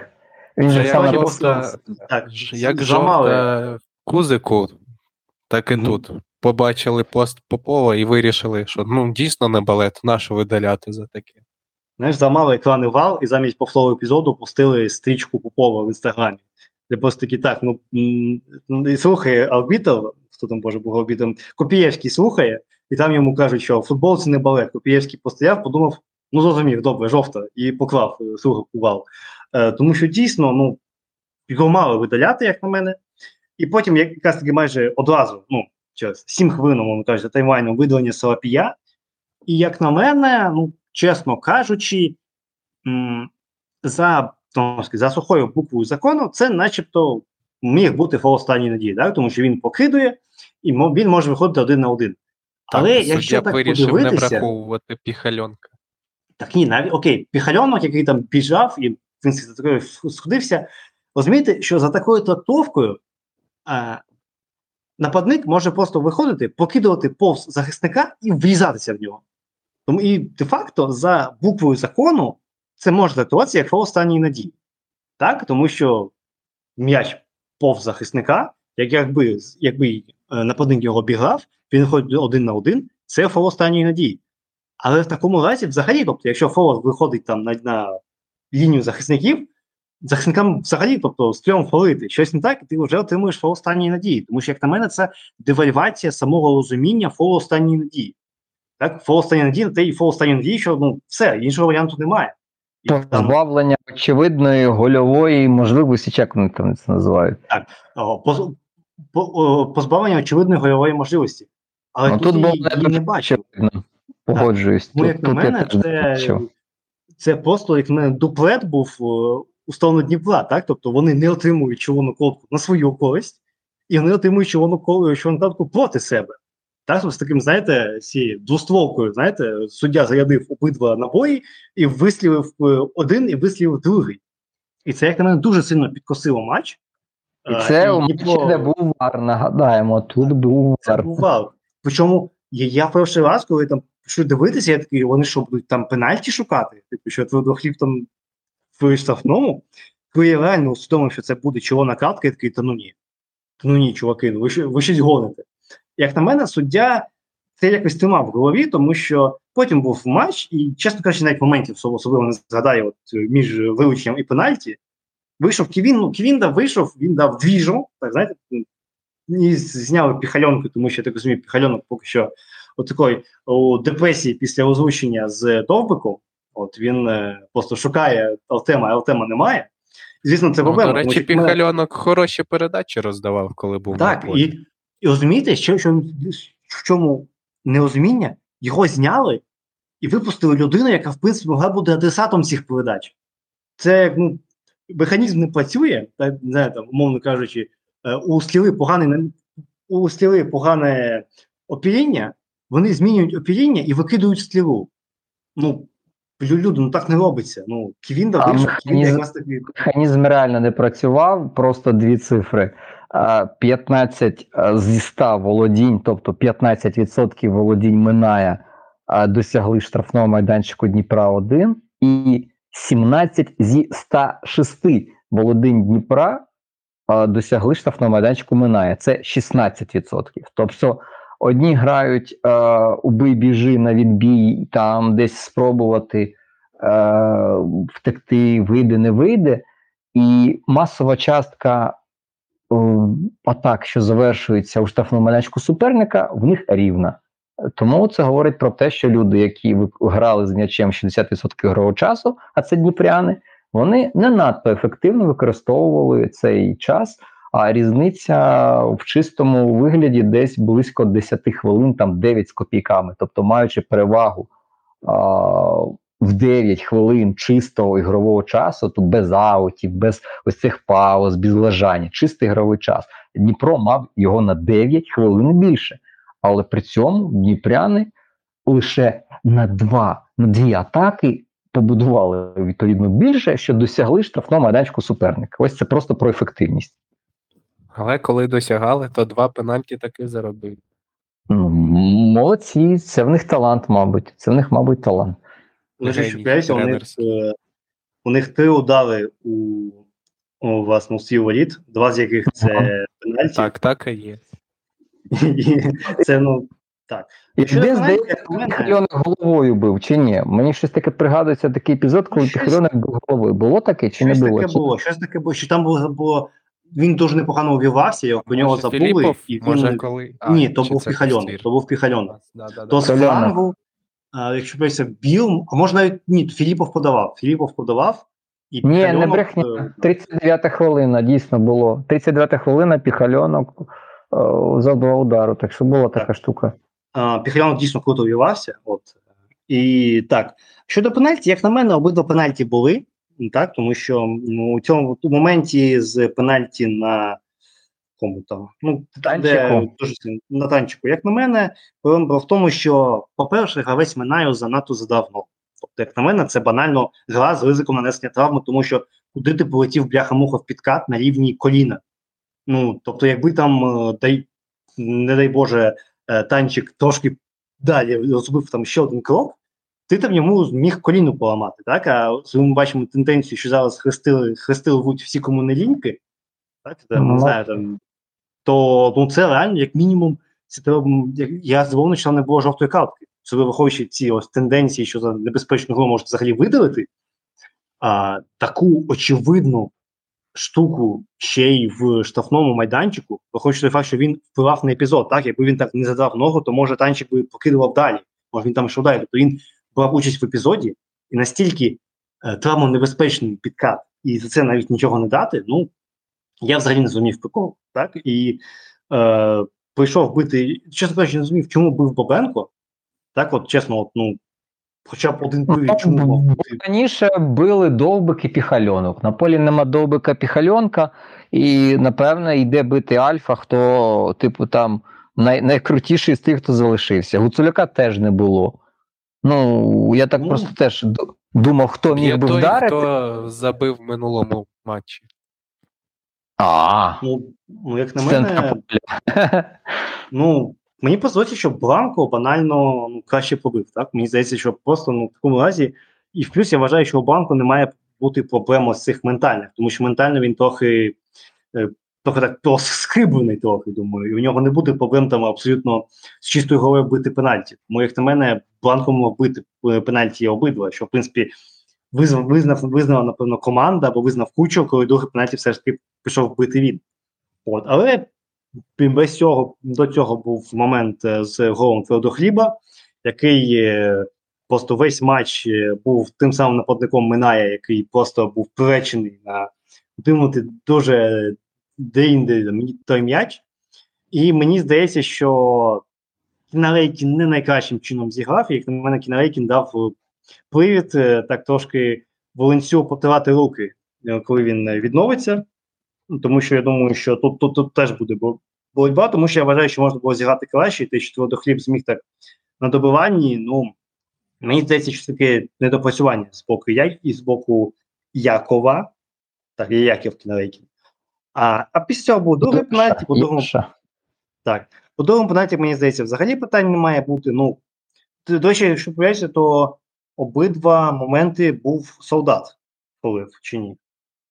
Він же як саме жовта, так, як замали. жовта кузику, так і Мгм. тут. Побачили пост Попова і вирішили, що ну дійсно не балет, нащо видаляти за таке. Знаєш, замали екрани вал, і замість повторного епізоду пустили стрічку Попова в інстаграмі. Де просто такі так, ну ну, і слухає арбітр, хто там може був арбітром, Копієвський слухає, і там йому кажуть, що футбол це не балет. Копієвський постояв, подумав, ну зрозумів, добре, жовта, і поклав е, слухавку вал. Е, тому що дійсно, ну, його мали видаляти, як на мене. І потім, якраз таки майже одразу, ну, через 7 хвилин, мовно кажуть, за таймлайном видалення Салапія. І як на мене, ну, чесно кажучи, м, за, сказати, за сухою буквою закону, це начебто міг бути фол останньої надії, да? тому що він покидує, і він може виходити один на один. Але так, якщо так вирішив не подивитися, враховувати піхальонка. так ні, навіть окей, піхальонок, який там біжав і в принципі за такою сходився, розумієте, що за такою трактовкою а, нападник може просто виходити, покидувати повз захисника і врізатися в нього. Тому і де-факто за буквою закону це може трактуватися як фол останньої надії. Так? Тому що м'яч повз захисника, як якби, якби е, нападник його обіграв, він виходить один на один, це фол останньої надії. Але в такому разі, взагалі, тобто, якщо фол виходить там на, на лінію захисників, захисникам взагалі, тобто, з трьом фолити, щось не так, і ти вже отримуєш фол останньої надії. Тому що, як на мене, це девальвація самого розуміння фолу останньої надії. Так, фол останньої надії, те і фол останньої надії, що ну все, іншого варіанту немає. І там, очевидної гольової можливості, як вони там це називають. о, поз, по, позбавлення очевидної гольової можливості. Але Ну, тут, тут її, не її не бачив. Погоджуюсь. Тому, Тут, як тут я мене, не це, це просто як на мене дуплет був о, Дніпра, так? Тобто вони не отримують червону картку на свою користь, і вони отримують червону ко- проти себе. Так, тобто з таким, знаєте, цією двостволкою, знаєте, суддя зарядив обидва набої і вислівив е, один і вислівив другий. І це, як на мене, дуже сильно підкосило матч. І Е, це у Дніпро- де був вар, нагадаємо, тут був це вар. був вал. Причому я, я перший раз, коли там пішов дивитися, я такий, вони що будуть там пенальті шукати? Типу, що твердохліб там в штрафному. Коли я реально усвідомив, що це буде червона картка, я такий, та ну ні. Та ну ні, чуваки, ну ви, ви щось гоните. Як на мене, суддя це якось тримав в голові, тому що потім був матч, і, чесно кажучи, навіть моментів особливо не згадаю от, між вилученням і пенальті. вийшов Ківін, ну Ківінда вийшов, він дав двіжу, так знаєте, і зняли піхальонку, тому що я так розумію, піхальонок поки що от такої у депресії після озвучення з Довбиком. От він е, просто шукає Алтема, а Алтема немає. Звісно, це Ну, до речі, Піхальонок хороші передачі роздавав, коли був на так, полі. і, і розумієте, що, що в чому нерозуміння? Його зняли і випустили людину, яка, в принципі, могла бути адресатом цих передач. Це ну, механізм не працює, так, не знаю, там, умовно кажучи, е, у стріли погане, у стріли погане опіріння, вони змінюють опіріння і викидують стрілу. Ну, люди, ну так не робиться. Ну, Ківінда А вийшов, механізм- якраз таки. Механізм реально не працював, просто дві цифри. 15 зі 100 володінь, тобто 15% володінь минає, досягли штрафного майданчику Дніпра 1 і 17 зі 106 володінь Дніпра досягли штрафного майданчику минає. Це 16%. Тобто одні грають е, убий біжи на відбій, там десь спробувати е, втекти, вийде, не вийде. І масова частка е, атак, що завершується у штрафному майданчику суперника, в них рівна. Тому це говорить про те, що люди, які грали з м'ячем 60% ігрового часу, а це дніпряни, вони не надто ефективно використовували цей час. А різниця в чистому вигляді десь близько 10 хвилин, там 9 з копійками. Тобто, маючи перевагу а, в 9 хвилин чистого ігрового часу, то без аутів, без ось цих пауз, без лежання, чистий ігровий час. Дніпро мав його на 9 хвилин більше. Але при цьому дніпряни лише на два на дві атаки побудували відповідно більше, що досягли штрафного майданчику суперника. Ось це просто про ефективність. Але коли досягали, то два пенальті таки заробили. Молодці, це в них талант, мабуть. Це в них, мабуть, талант. Лише Геній у них, е, у них три удари у, у власне, у воріт, два з яких це пенальті. Так, так і є. Це, ну, так. І де здається, мене- головою був чи ні? Мені щось таке пригадується такий епізод, коли щось- був головою. Було таке чи Щось не було? таке Чи- було, щось таке було, що там було, було він дуже непогано увірвався, його про нього Може, забули. Філіпов, і він... може, коли... А, Ні, то був Костір? то був Піхальонок. Да, да, да. То з флангу, а, якщо писав Біл, а може навіть ні, Філіпов подавав. Філіпов подавав, і Ні, не Піхальонок, брехня. е, 39 хвилина дійсно було. 39 хвилина Піхальонок е, за два удару. Так що була така штука. А, Піхальонок дійсно круто вівався. От. І так, щодо пенальті, як на мене, обидва пенальті були, так, тому що ну, у цьому у моменті з пенальті на кому там, ну, де дуже на танчику, як на мене, проблема в тому, що, по-перше, гравець Минаю занадто задавно. Тобто, як на мене, це банально гра з ризиком нанесення травми, тому що куди ти полетів бляха-муха в підкат на рівні коліна. Ну, тобто, якби там, е, дай, не дай Боже, е, танчик трошки далі розробив там ще один крок, ти там йому міг коліно поламати. Так? А ми бачимо тенденцію, що зараз хрестили, хрестили рвуть всі кому не ліньки, так? Там, Ну, не знаю, там, то ну, це реально, як мінімум, це треба, як- я здивований, що там не було жовтої картки. Це враховуючи ці ось тенденції, що за небезпечну гру можуть взагалі видалити, а, таку очевидну штуку ще й в штрафному майданчику, враховуючи той факт, що він впливав на епізод, так? Якби він так не задав ногу, то може танчик би покидував далі, може він там йшов далі. Тобто він брав участь в епізоді і настільки е, травмонебезпечний підкат, і за це навіть нічого не дати, ну я взагалі не зрозумів прикол, так? І е, прийшов бити, чесно кажучи, не зрозумів, чому бив Бобенко. Так, от чесно, от, ну, хоча б один бив, чому мав бути. Раніше били довбик і піхальонок. На полі нема довбика піхальонка, і напевно йде бити Альфа, хто, типу, там най, найкрутіший з тих, хто залишився. Гуцуляка теж не було. Ну, я так Ну, просто теж думав, хто міг би той, вдарити. хто забив в минулому матчі. А, Ну, ну, як на мене. Ну, мені поздається, що Бланко банально ну, краще побив. Так? Мені здається, що просто ну, в такому разі, і в плюс я вважаю, що у Бланко не має бути проблема з цих ментальних, тому що ментально він трохи, е, трохи так скриблений трохи, думаю, і у нього не буде проблем там абсолютно з чистою головою бити пенальті. Тому, як на мене, Бланко мав бити е, пенальті обидва, що в принципі визнав, визнав, визнала, напевно, команда або визнав кучу, коли другий пенальті все ж таки пішов бити він. От, але без цього до цього був момент е, з голом Твердохліба, який е, просто весь матч був тим самим нападником Минає, який просто був приречений на утримувати дуже деінде той м'яч. І мені здається, що Кінарейкін не найкращим чином зіграв, як на мене, Кінарейкін дав привід так трошки Волинцю потирати руки, коли він відновиться. Тому що я думаю, що тут тут, тут теж буде боротьба, тому що я вважаю, що можна було зіграти краще, і те, що твердохліб зміг так на добиванні. Ну мені здається, що таке недопрацювання з боку я і з боку Якова, так, є Яків Кінарейкін. А а після цього був другий пенальті, по другому. Так, по другому пенальті, мені здається, взагалі питань не має бути. Ну, до речі, якщо появляється, то обидва моменти був солдат, полив чи ні.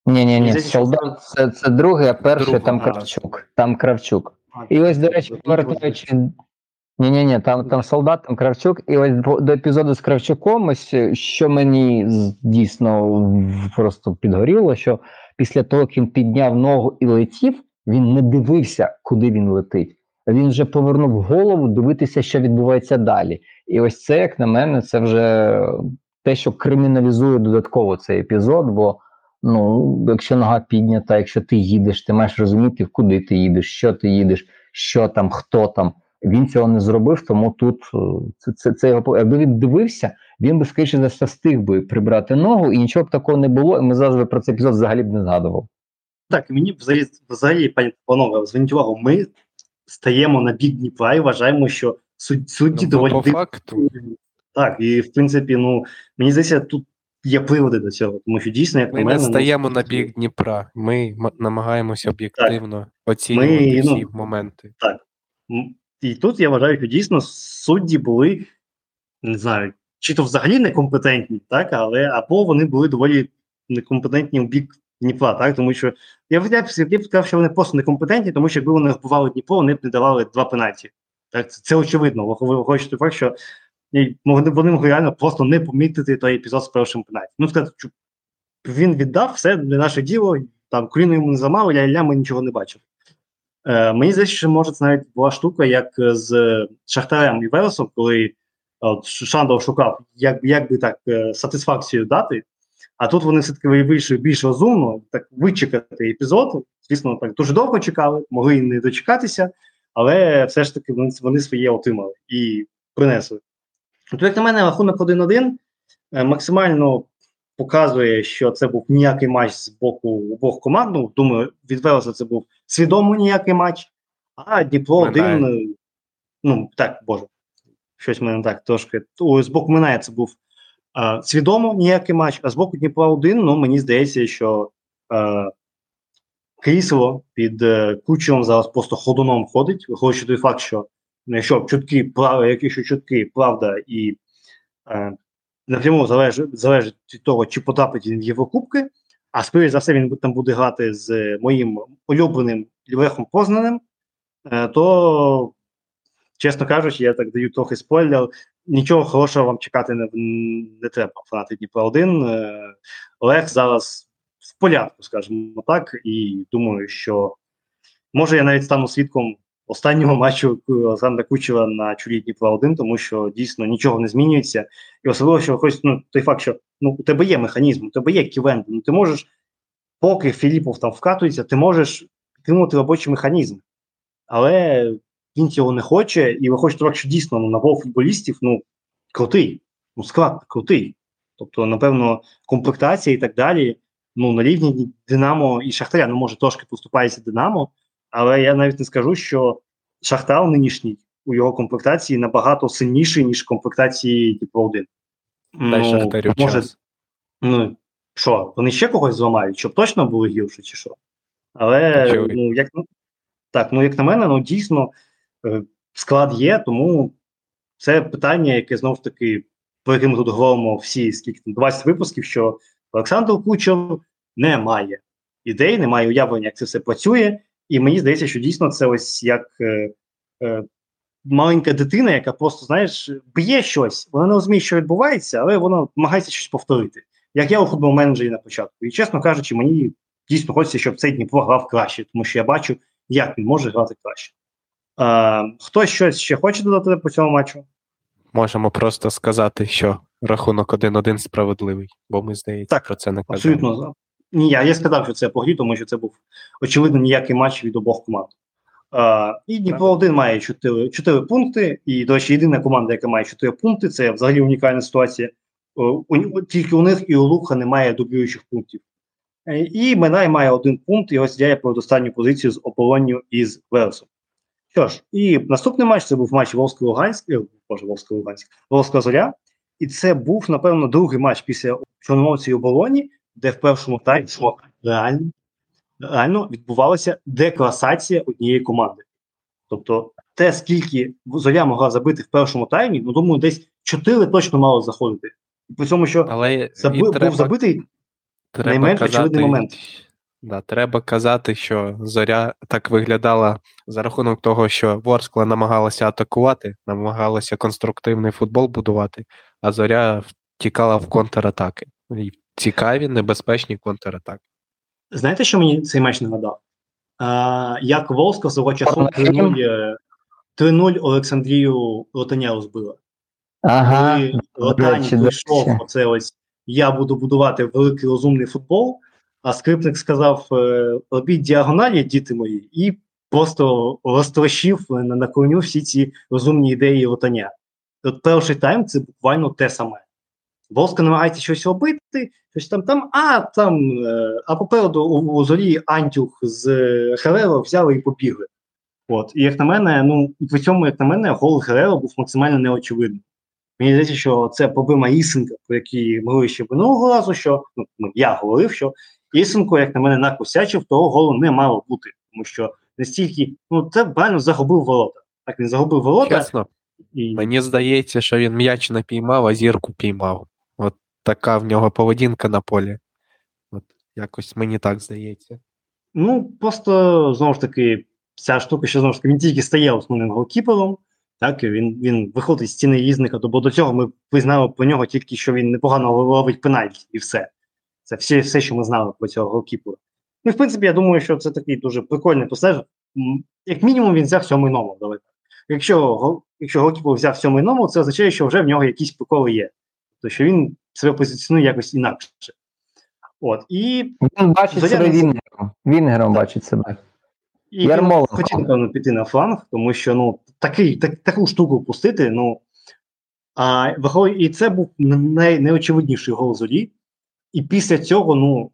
Ні, ні, ні, солдат це це другий, а перший Друг, там Кравчук. Там Кравчук. А, і ось, до речі, повертаючи. Ні, ні, ні, там там солдат, там Кравчук, і ось до епізоду з Кравчуком, ось що мені дійсно просто підгоріло, що після того, як він підняв ногу і летів, він не дивився, куди він летить. Він вже повернув голову дивитися, що відбувається далі. І ось це, як на мене, це вже те, що криміналізує додатково цей епізод. бо Ну, якщо нога піднята, якщо ти їдеш, ти маєш розуміти, куди ти їдеш, що ти їдеш, що там, хто там. Він цього не зробив, тому тут е, це це, це його якби він дивився, він би скоріше за все встиг би прибрати ногу, і нічого б такого не було. І ми завжди про цей епізод взагалі б не згадував. Так, мені взагалі, взагалі пані панове, зверніть увагу, ми стаємо на бік Дніпра і вважаємо, що судді ну, доволі по факту. Так, і в принципі, ну мені здається, тут є приводи до цього, тому що дійсно, як ми на мене, не стаємо ну, на бік Дніпра. Ми намагаємося об'єктивно так. оцінювати ми, всі ну, моменти. Так. І тут я вважаю, що дійсно судді були, не знаю, чи то взагалі некомпетентні, так, але або вони були доволі некомпетентні у бік Дніпра, так, тому що я б я б сказав, що вони просто некомпетентні, тому що якби вони вбивали Дніпро, вони б не давали два пенальті. Так, Це, очевидно. Ви хочете факт, що вони, вони могли реально просто не помітити той епізод з першим пенальті. Ну, сказати, він віддав все для наше діло, там коліно йому не замало, я ля ми нічого не бачив. Е, Мені здається, що може це навіть була штука, як з Шахтарем і Вересом, коли Шандов шукав, як як би так е, сатисфакцію дати. А тут вони все-таки вийшли більш розумно, так вичекати епізод. Звісно, так дуже довго чекали, могли і не дочекатися, але все ж таки вони, вони своє отримали і принесли. То, як на мене, рахунок 1-1 е, максимально показує, що це був ніякий матч з боку обох команд. Ну, думаю, від Велеса це був свідомо ніякий матч, а Дніпро один. Е, ну, так, боже, щось мене так трошки. З боку Минає це був а, свідомо ніякий матч, а з боку Дніпра 1, ну, мені здається, що а, крісло під е, кучером зараз просто ходуном ходить, виходячи той факт, що якщо чутки, прав, якщо чутки, правда і е, напряму залежить залежить від того, чи потрапить він в Єврокубки, а скоріше за все, він там буде грати з моїм улюбленим Лехом Познаним, е, то, чесно кажучи, я так даю трохи спойлер. Нічого хорошого вам чекати не не треба. Фанати Дніпра 1. Е, Олег зараз в порядку, скажімо так, і думаю, що може я навіть стану свідком останнього матчу Олександра Кучера на чолі Дніпра 1, тому що дійсно нічого не змінюється. І особливо, що хоч ну, той факт, що ну, у тебе є механізм, у тебе є ківенди, ну ти можеш, поки Філіпов там вкатується, ти можеш підтримувати робочий механізм. Але він цього не хоче, і виходить так, що дійсно ну, набор футболістів ну, крутий, ну склад крутий. Тобто, напевно, комплектація і так далі. Ну, на рівні Динамо і Шахтаря, ну, може, трошки поступається Динамо, але я навіть не скажу, що Шахтар нинішній у його комплектації набагато сильніший, ніж комплектації Дніпро 1. Ну, Шахтарю може, час. Ну, що, вони ще когось зламають, щоб точно були гірше, чи що? Але ну, як ну, так, ну як на мене, ну дійсно е, склад є, тому це питання, яке знов таки, про яке ми тут говоримо всі скільки 20 випусків, що Олександр Кучер не має ідей, не має уявлення, як це все працює. І мені здається, що дійсно це ось як е, е, маленька дитина, яка просто, знаєш, б'є щось, вона не розуміє, що відбувається, але вона намагається щось повторити. як я у футбол менеджері на початку. І чесно кажучи, мені дійсно хочеться, щоб цей Дніпро грав краще, тому що я бачу, як він може грати краще. Е, Хтось щось ще хоче додати по цьому матчу? Можемо просто сказати, що рахунок 1-1 справедливий, бо ми, здається, Так, про це не казали. Абсолютно. Ні, я, я сказав, що це по грі, тому що це був очевидно ніякий матч від обох команд. Е, і Дніпро 1 має 4, 4 пункти. І, до речі, єдина команда, яка має 4 пункти, це взагалі унікальна ситуація. У, тільки у них і у Лука немає дублюючих пунктів. Е, і Минай має один пункт і розділяє про останню позицію з Ополонню і з Версом. Що ж, і наступний матч це був матч Волсько-Луганськ, е, боже, Волсько-Луганськ, Волська Зоря. І це був, напевно, другий матч після Чорноморці і оболоні, де в першому таймі реально, реально відбувалася декласація однієї команди. Тобто, те, скільки зоря могла забити в першому таймі, ну думаю, десь 4 точно мало заходити. І при цьому, що Але заби, був треба, забитий треба найменш казати, очевидний момент. Да, треба казати, що зоря так виглядала за рахунок того, що Ворскла намагалася атакувати, намагалася конструктивний футбол будувати, а зоря втікала в контратаки. І цікаві, небезпечні контратаки. Знаєте, що мені цей матч нагадав? А, як Волска свого часу Порнофільм? 3-0 е, 3-0 Олександрію Лотаняру збила. Ага, Коли речі, прийшов, оце ось я буду будувати великий розумний футбол, а скрипник сказав: е, робіть діагоналі, діти мої, і просто розтрощив на, на корню всі ці розумні ідеї Лотаня. От перший тайм це буквально те саме. Волска намагається щось робити, щось там там, а там, е, а попереду у, у зорі Антюх з е, Хереро взяли і побігли. От. І як на мене, ну і при цьому, як на мене, гол Хереро був максимально неочевидним. Мені здається, що це проблема Ісенка, про який ми говорили ще минулого разу, що ну, я говорив, що Ісенко, як на мене, накосячив, того голу не мало бути. Тому що настільки, ну це буквально загубив ворота. Так він загубив ворота Чесно, і мені здається, що він м'яч не піймав, а зірку піймав. Така в нього поведінка на полі. От якось мені так здається. Ну, просто знову ж таки, ця штука, що знову ж таки він тільки стає основним голкіпером. Так, він, він виходить з стіни різника, бо до цього ми визнали про нього тільки, що він непогано ловить пенальті, і все. Це все, все, що ми знали про цього голкіпера. Ну, в принципі, я думаю, що це такий дуже прикольний посеж. М, Як мінімум, він взяв сьомий номер. Давай. Якщо, якщо голкіпер взяв сьомий номер, це означає, що вже в нього якісь приколи є. Тобто, що він себе позиціонує якось інакше. От, і Він бачить Зоря себе Вінгером. Вінгером бачить себе. І він Ярмоленко. хотів, напевно, піти на фланг, тому що ну, такий, так, таку штуку пустити, ну. А, і це був най, найочевидніший гол зорі. І після цього, ну,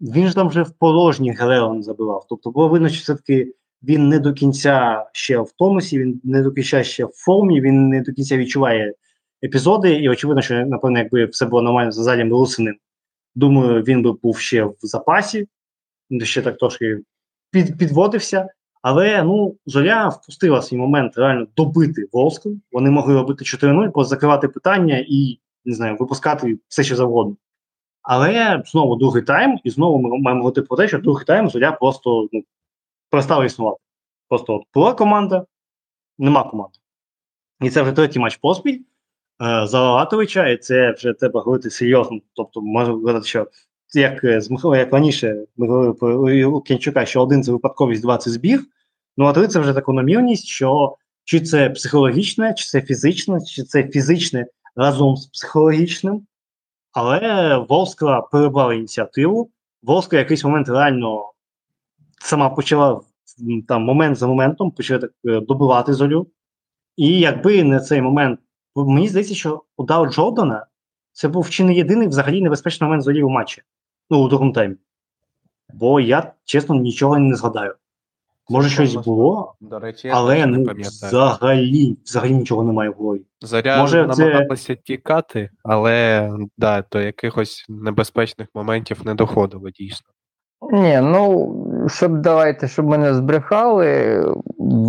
він ж там вже в порожній Гелеон забивав. Тобто було видно, що все-таки він не до кінця ще в тонусі, він не до кінця ще в формі, він не до кінця відчуває епізоди. І очевидно, що, напевно, якби все було нормально за заднім Русиним, думаю, він би був ще в запасі, ще так трошки під, підводився. Але ну, Зоря впустила свій момент реально добити Волску. Вони могли робити 4-0, просто закривати питання і не знаю, випускати все що завгодно. Але знову другий тайм, і знову ми маємо говорити про те, що другий тайм Зоря просто ну, перестала існувати. Просто от була команда, нема команди. І це вже третій матч поспіль е, за Латовича, і це вже треба говорити серйозно. Тобто, можна говорити, що як е, з як раніше ми говорили про Кінчука, що один це випадковість, два це збіг. Ну а три це вже закономірність, що чи це психологічне, чи це фізичне, чи це фізичне разом з психологічним. Але Волскла перебрала ініціативу. Волскла в якийсь момент реально сама почала там момент за моментом почала так е, добивати золю. І якби не цей момент, мені здається, що удар Джордана це був чи не єдиний взагалі небезпечний момент зорі у матчі. Ну, у другому таймі. Бо я, чесно, нічого не згадаю. Може, щось було, До речі, але не ну, взагалі, взагалі нічого немає в голові. Зоря Може, це- тікати, але да, до якихось небезпечних моментів не доходило дійсно. Ні, ну щоб давайте, щоб мене збрехали.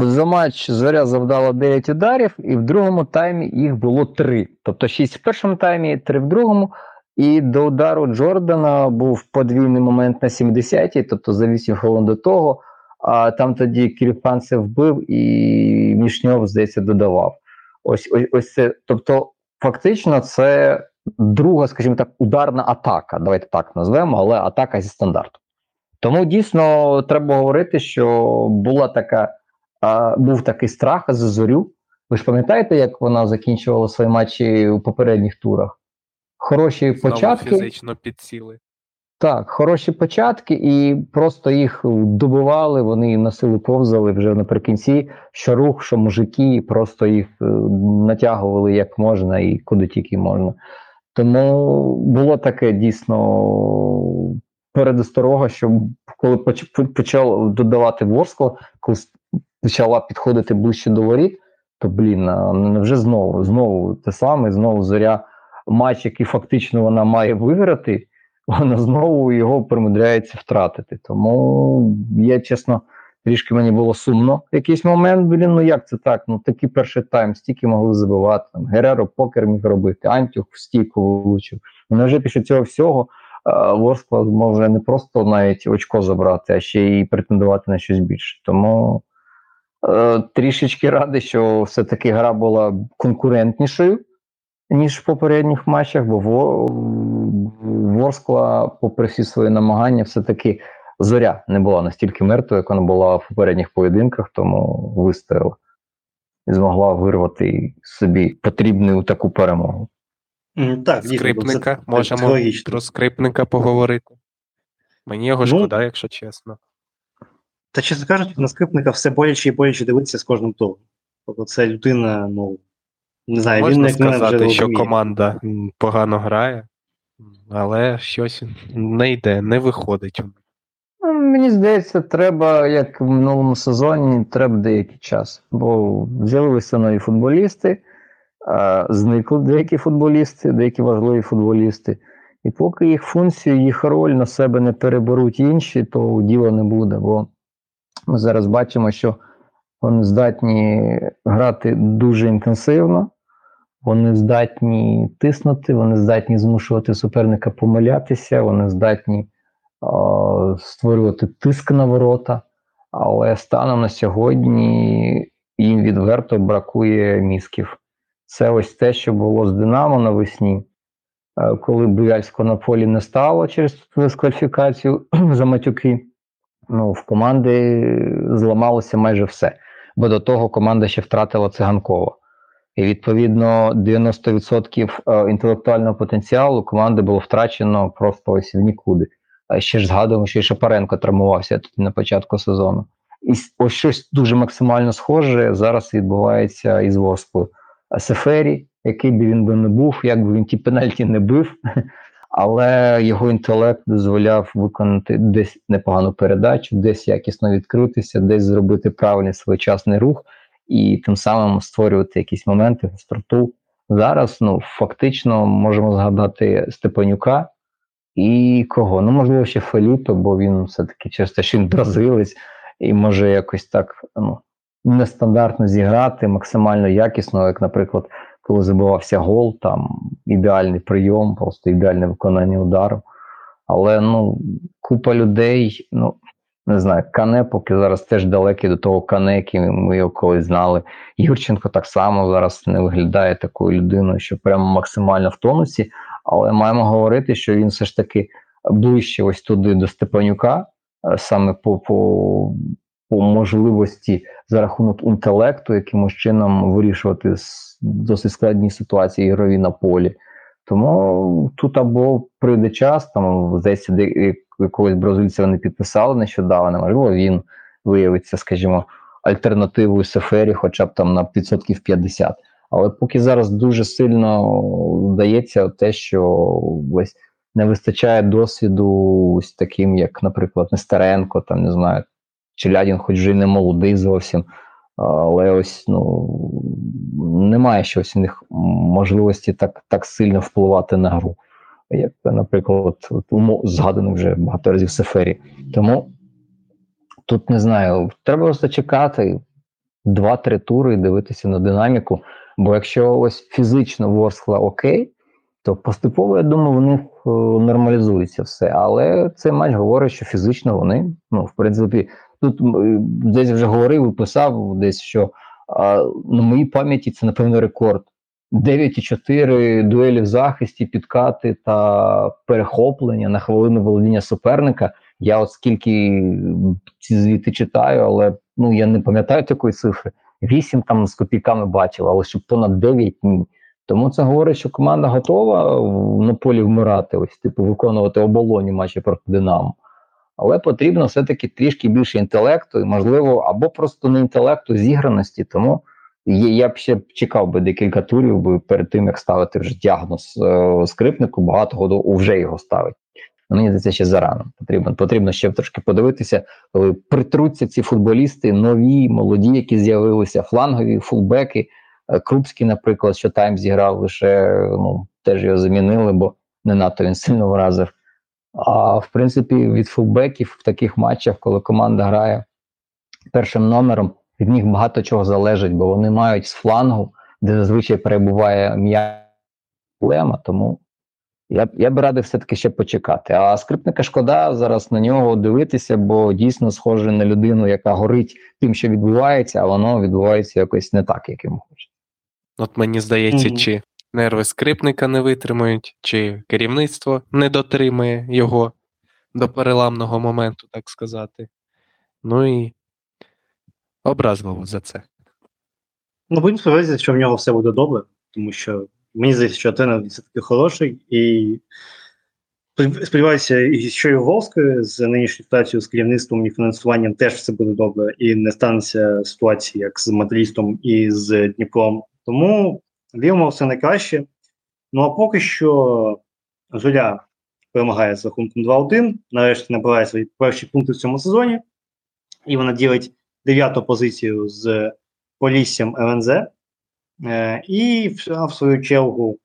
За матч Зоря завдала 9 ударів, і в другому таймі їх було 3. Тобто 6 в першому таймі, 3 в другому. І до удару Джордана був подвійний момент на 70-й, тобто за 8 хвилин до того. А там тоді Кіріпанцев вбив і Мішньов, здається, додавав. Ось ось ось це. Тобто, фактично, це друга, скажімо так, ударна атака. Давайте так назвемо, але атака зі стандарту. Тому дійсно треба говорити, що була така, а, був такий страх за зорю. Ви ж пам'ятаєте, як вона закінчувала свої матчі у попередніх турах? Хороші Знову початки. фізично підсіли. Так, хороші початки, і просто їх добивали, вони на силу повзали вже наприкінці, що рух, що мужики, просто їх е, натягували як можна і куди тільки можна. Тому було таке дійсно передосторога, що коли почав додавати Ворскло, коли почала підходити ближче до воріт, то блін, вже знову, знову те саме, знову зоря матч, який фактично вона має виграти вона знову його примудряється втратити. Тому я чесно, трішки мені було сумно в якийсь момент. Блін, ну як це так? Ну такий перший тайм, стільки могли забивати. Там Гереро покер міг робити, Антюх в стійку влучив. Ну вже після цього всього е, Ворскла може не просто навіть очко забрати, а ще й претендувати на щось більше. Тому е, трішечки радий, що все-таки гра була конкурентнішою ніж в попередніх матчах, бо Во- Ворскла, попри всі свої намагання, все-таки зоря не була настільки мертвою, як вона була в попередніх поєдинках, тому вистояла і змогла вирвати собі потрібну таку перемогу. М, Так, Скрипника. це Можемо психологічно. про скрипника поговорити. Мені його Ну, шкода, якщо чесно. Та чесно кажучи, на скрипника все боляче і боляче дивитися з кожним туром. Тобто це людина, ну не знаю, він Можна мене вже сказати, що розуміє. команда погано грає, але щось не йде, не виходить. Ну, Мені здається, треба, як в минулому сезоні, треба деякий час. Бо з'явилися нові футболісти, зникли деякі футболісти, деякі важливі футболісти. І поки їх функцію, їх роль на себе не переберуть інші, то діла не буде. Бо ми зараз бачимо, що вони здатні грати дуже інтенсивно, вони здатні тиснути, вони здатні змушувати суперника помилятися, вони здатні е, створювати тиск на ворота. Але станом на сьогодні їм відверто бракує мізків. Це ось те, що було з Динамо навесні, Е, коли Буяльського на полі не стало через дискваліфікацію за матюки. Ну, в команди зламалося майже все. Бо до того команда ще втратила циганкова. І відповідно 90% е, інтелектуального потенціалу команди було втрачено просто ось в нікуди. Ще ж згадуємо, що і Шапаренко травмувався тут на початку сезону. І ось щось дуже максимально схоже зараз відбувається із Ворсклою. Сефері, який би він би не був, як би він ті пенальті не бив, але його інтелект дозволяв виконати десь непогану передачу, десь якісно відкритися, десь зробити правильний своєчасний рух і тим самим створювати якісь моменти гостроту. Зараз ну фактично можемо згадати Степанюка і кого? Ну можливо, ще Феліпе, бо він все-таки через те, що він бразилець, і може якось так ну, нестандартно зіграти, максимально якісно, як, наприклад, коли забивався гол, там ідеальний прийом, просто ідеальне виконання удару. Але ну, купа людей, ну не знаю, Кане поки зараз теж далекий до того Кане, яким ми його колись знали. Юрченко так само зараз не виглядає такою людиною, що прямо максимально в тонусі, але маємо говорити, що він все ж таки ближче ось туди до Степанюка, е, саме по, по, по можливості за рахунок інтелекту, якимось чином вирішувати досить складні ситуації ігрові на полі. Тому тут або прийде час, там здається, де якогось бразильця вони підписали нещодавно, можливо, він виявиться, скажімо, альтернативою Сефері, хоча б там на відсотків 50. Але поки зараз дуже сильно вдається те, що ось не вистачає досвіду ось таким, як, наприклад, Нестеренко, там не знаю, Челядін, хоч вже й не молодий зовсім. Але ось ну немає щось у них можливості так так сильно впливати на гру, як, наприклад, от, умо- згаданий вже багато разів Сефері. Тому тут не знаю, треба просто чекати два-три тури і дивитися на динаміку. Бо якщо ось фізично Ворскла окей, то поступово, я думаю, в них е, нормалізується все. Але цей матч говорить, що фізично вони, ну, в принципі, тут е, десь вже говорив і писав десь, що а, на моїй пам'яті це, напевно, рекорд 9,4 дуелі в захисті, підкати та перехоплення на хвилину володіння суперника. Я от скільки ці звіти читаю, але ну я не пам'ятаю такої цифри. 8 там з копійками бачив, але щоб понад 9 ні. Тому це говорить, що команда готова на полі вмирати, ось типу виконувати оболоні матчі проти Динамо. Але потрібно все-таки трішки більше інтелекту, і можливо, або просто не інтелекту, зіграності. Тому я б ще чекав би декілька турів би перед тим, як ставити вже діагноз е, скрипнику, багато году вже його ставить. Ну, Мені здається, ще зарано. Потрібно, потрібно ще трошки подивитися, коли притруться ці футболісти, нові, молоді, які з'явилися, флангові, фулбеки. Е, Крупський, наприклад, що тайм зіграв лише ну, теж його замінили, бо не надто він сильно вразив. А в принципі, від фулбеків в таких матчах, коли команда грає першим номером, від них багато чого залежить, бо вони мають з флангу, де зазвичай перебуває м'я проблема. Тому я, я б радив все-таки ще почекати. А скрипника шкода зараз на нього дивитися, бо дійсно схоже на людину, яка горить тим, що відбувається, а воно відбувається якось не так, як йому хочеться. От мені здається, Мгм. чи нерви скрипника не витримають, чи керівництво не дотримує його до переламного моменту, так сказати. Ну і образливо за це. Ну, будемо сподіватися, що в нього все буде добре, тому що мені здається, що тренер все таки хороший, і сподіваюся, що і у Волської з нинішньою ситуацією з керівництвом і фінансуванням теж все буде добре, і не станеться ситуації, як з металістом і з Дніпром. Тому віримо все найкраще. Ну а поки що Золя перемагає з рахунком 2-1, нарешті набирає свої перші пункти в цьому сезоні, і вона ділить дев'яту позицію з Поліссям ЛНЗ. Е, і в, в свою чергу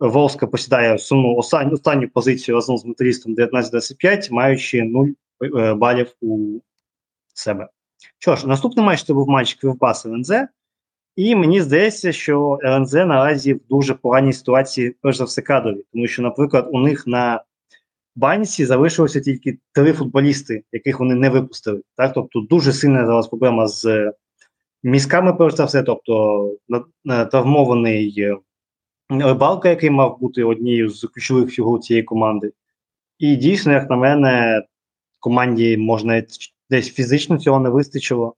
Волска посідає сумну останню, останню позицію разом з металістом 19-25, маючи 0 е, балів у себе. Що ж, наступний матч це був матч Кривбас ЛНЗ. І мені здається, що ЛНЗ наразі в дуже поганій ситуації, перш за все, кадрові, тому що, наприклад, у них на банці залишилося тільки три футболісти, яких вони не випустили. Так? Тобто дуже сильна зараз проблема з мізками, перш за все, тобто на- травмований е, рибалка, який мав бути однією з ключових фігур цієї команди. І дійсно, як на мене, команді можна десь фізично цього не вистачило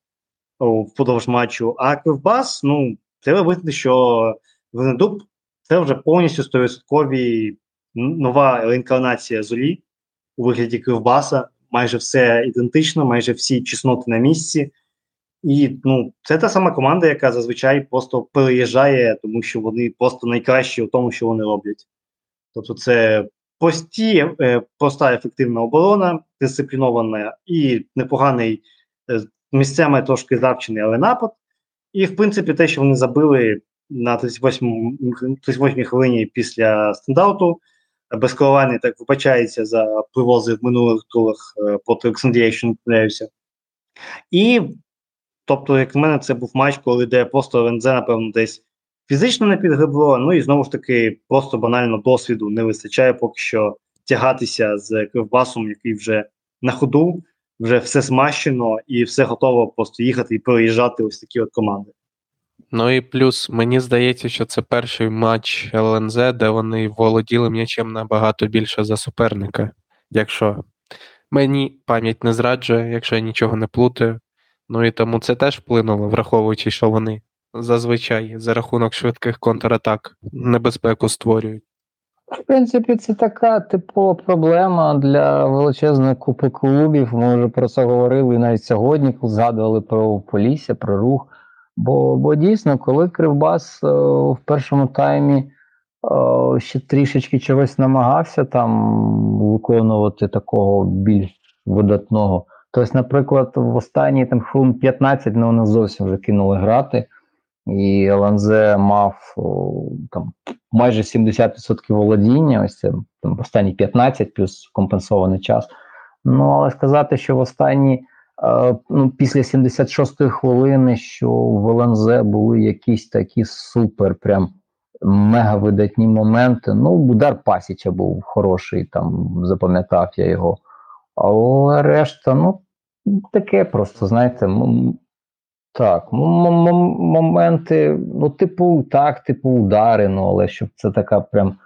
впродовж матчу. А Кривбас, ну, треба визнати, що Венедуб це вже повністю 100% нова реінкарнація Золі у вигляді Кривбаса. Майже все ідентично, майже всі чесноти на місці. І ну, це та сама команда, яка зазвичай просто переїжджає, тому що вони просто найкращі у тому, що вони роблять. Тобто, це прості, е, проста ефективна оборона, дисциплінована і непоганий е, місцями трошки завчений, але напад. І, в принципі, те, що вони забили на 38 38 хвилині після стандарту, безколиваний так вибачається за привози в минулих турах е, проти Олександрія, якщо не помиляюся. І Тобто, як в мене, це був матч, коли де просто ЛНЗ, напевно, десь фізично не підгребло. Ну і знову ж таки, просто банально досвіду не вистачає поки що тягатися з кривбасом, який вже на ходу, вже все змащено і все готово просто їхати і переїжджати ось такі от команди. Ну і плюс, мені здається, що це перший матч ЛНЗ, де вони володіли м'ячем набагато більше за суперника. Якщо мені пам'ять не зраджує, якщо я нічого не плутаю. Ну і тому це теж вплинуло, враховуючи, що вони зазвичай за рахунок швидких контратак небезпеку створюють. В принципі, це така типова проблема для величезної купи клубів. Ми вже про це говорили навіть сьогодні, коли згадували про Полісся, про рух. Бо, бо дійсно, коли Кривбас е, в першому таймі е, ще трішечки чогось намагався там виконувати такого більш видатного. Тобто, наприклад, в останні там хвилин 15 ну, вони зовсім вже кинули грати, і ЛНЗ мав там майже 70% володіння, ось це там останні 15 плюс компенсований час. Ну, але сказати, що в останні е, ну, після 76-ї хвилини, що в ЛНЗ були якісь такі супер, прям мега видатні моменти. Ну, удар Пасіча був хороший, там запам'ятав я його. Але решта, ну, таке просто, знаєте, Так, моменти, ну, типу, так, типу, удари, ну, але щоб це така прям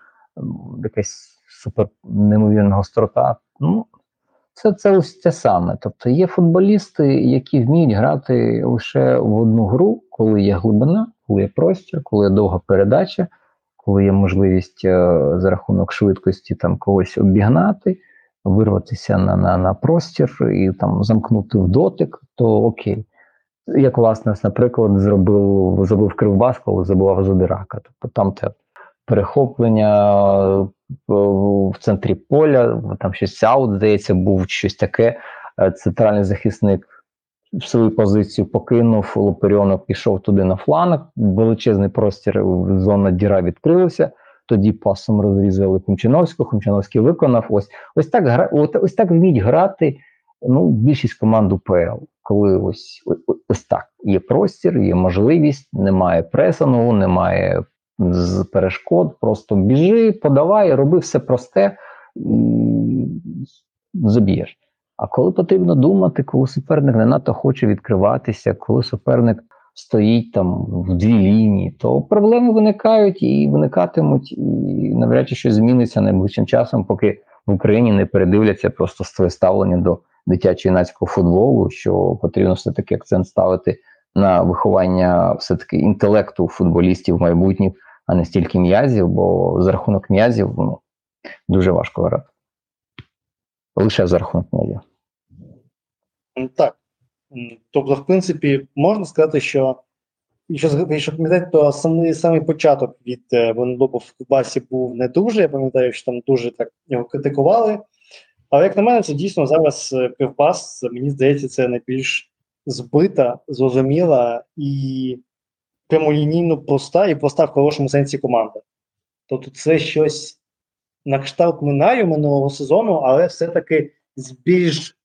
якась супер неймовірна гострота. Ну, це, це ось те саме. Тобто є футболісти, які вміють грати лише в одну гру, коли є глибина, коли є простір, коли є довга передача, коли є можливість е, за рахунок швидкості там когось обігнати, вирватися на, на, на простір і там замкнути в дотик, то окей. Як власне, наприклад, зробив зробив Кривбас, коли забував Задирака. Тобто там те перехоплення е, в центрі поля, там щось аут, здається, був щось таке. Е, Центральний захисник в свою позицію покинув Лоперіонок, пішов туди на фланг, величезний простір, зона діра відкрилася. Тоді пасом розрізали Кумчиновського, Кумчиновський виконав. Ось ось так гра, ось так вміють грати ну, більшість команд УПЛ, коли ось, ось, так є простір, є можливість, немає пресингу, немає перешкод, просто біжи, подавай, роби все просте і заб'єш. А коли потрібно думати, коли суперник не надто хоче відкриватися, коли суперник стоїть там в дві лінії, то проблеми виникають і виникатимуть, і навряд чи щось зміниться найближчим часом, поки в Україні не передивляться просто своє ставлення до дитячо-юнацького футболу, що потрібно все-таки акцент ставити на виховання все-таки інтелекту футболістів майбутніх, а не стільки м'язів, бо за рахунок м'язів ну, дуже важко грати. Лише за рахунок м'язів. Так. Тобто, в принципі, можна сказати, що якщо, пам'ятаєте, то самий, самий початок від е, в Кубасі був не дуже. Я пам'ятаю, що там дуже так його критикували. Але як на мене, це дійсно зараз е, Кривбас, це, мені здається, це найбільш збита, зрозуміла і прямолінійно проста, і проста в хорошому сенсі команда. Тобто, це щось на кшталт Минаю минулого сезону, але все-таки з більш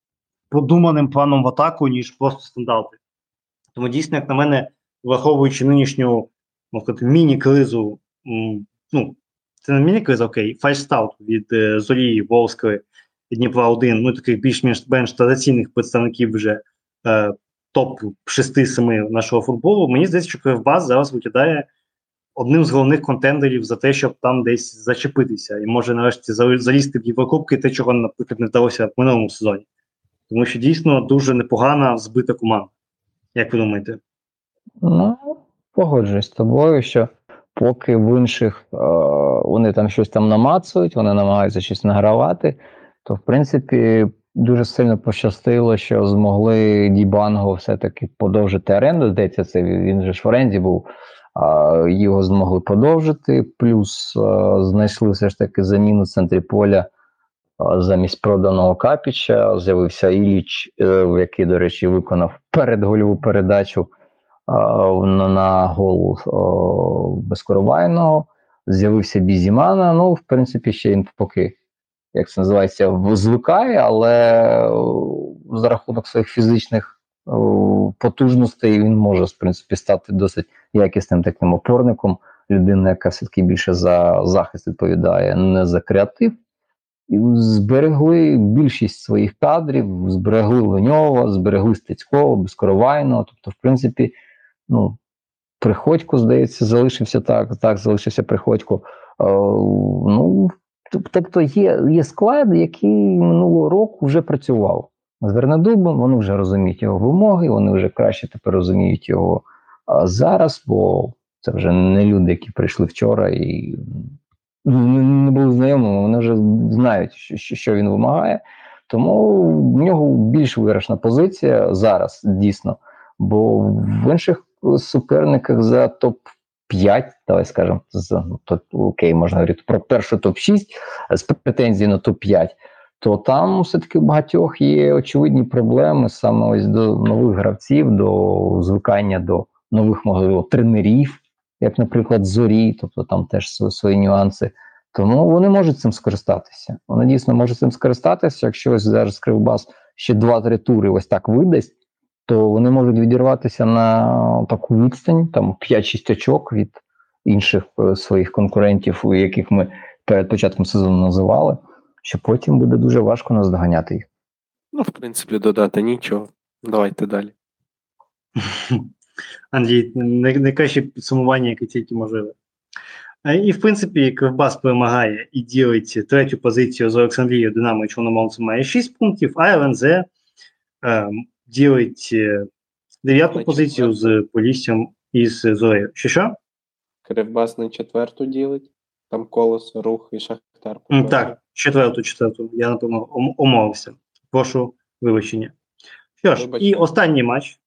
продуманим планом в атаку, ніж просто стандарти. Тому дійсно, як на мене, враховуючи нинішню сказати, міні-кризу, ну, це не міні-криза, окей, фальстарт від е, Зорі, Ворскли і Дніпра 1, ну таких більш-менш менш традиційних представників вже е, топ 6-7 нашого футболу. Мені здається, що Кривбас зараз виглядає одним з головних контендерів за те, щоб там десь зачепитися, і може нарешті залізти в Єврокубки, те, чого, наприклад, не вдалося в минулому сезоні. Тому що дійсно дуже непогана збита команда. Як ви думаєте? Ну, погоджуюсь з тобою, що поки в інших е, вони там щось там намацують, вони намагаються щось награвати, то в принципі дуже сильно пощастило, що змогли Дібанго все-таки подовжити оренду. Здається, це він же ж в оренді був. А його змогли подовжити, плюс е, знайшли все ж таки заміну в центрі поля е, замість проданого Капіча. З'явився Іліч, е, який, до речі, виконав передгольову передачу а, на, на гол о, безкоровайного. З'явився Бізімана. Ну, в принципі, ще він поки, як це називається, звикає, але за рахунок своїх фізичних потужностей він може, в принципі, стати досить якісним таким опорником. Людина, яка все-таки більше за захист відповідає, не за креатив. І зберегли більшість своїх кадрів, зберегли Леньова, зберегли Стецького, Безкоровайного. Тобто, в принципі, ну, Приходько, здається, залишився так, так, залишився Приходько. Е, ну, тобто є, є склад, який минулого року вже працював з Вернедубом, вони вже розуміють його вимоги, вони вже краще тепер розуміють його а, зараз, бо це вже не люди, які прийшли вчора і ну, не були знайомими, вони вже знають, що, він вимагає. Тому в нього більш виграшна позиція зараз дійсно. Бо в інших суперниках за топ-5, давай скажемо, за ну, то, окей, можна говорити про першу топ-6 з претензій на топ-5, то там все-таки у багатьох є очевидні проблеми саме ось до нових гравців, до звикання до нових можливо тренерів, як, наприклад, зорі, тобто там теж св- свої нюанси. Тому вони можуть цим скористатися. Вони дійсно можуть цим скористатися, якщо ось зараз Кривбас ще 2-3 тури ось так видасть, то вони можуть відірватися на таку відстань, там 5-6 очок від інших е, своїх конкурентів, у яких ми перед початком сезону називали, що потім буде дуже важко наздоганяти їх. Ну, в принципі, додати нічого. Давайте далі. Андрій, найкраще підсумування, яке тільки можливе. Е, І, в принципі, Кривбас перемагає і ділить третю позицію з Олександрією Динамо і Чорноморцем має 6 пунктів, а ЛНЗ ділить е, дев'яту позицію з Поліссям і з Зорею. Що що? Кривбас на четверту ділить, там колесо, рух і шахтар. М. Так, четверту, четверту. Я, напевно, ом- омовився. Прошу вибачення. Що ж, Вибач. і останній матч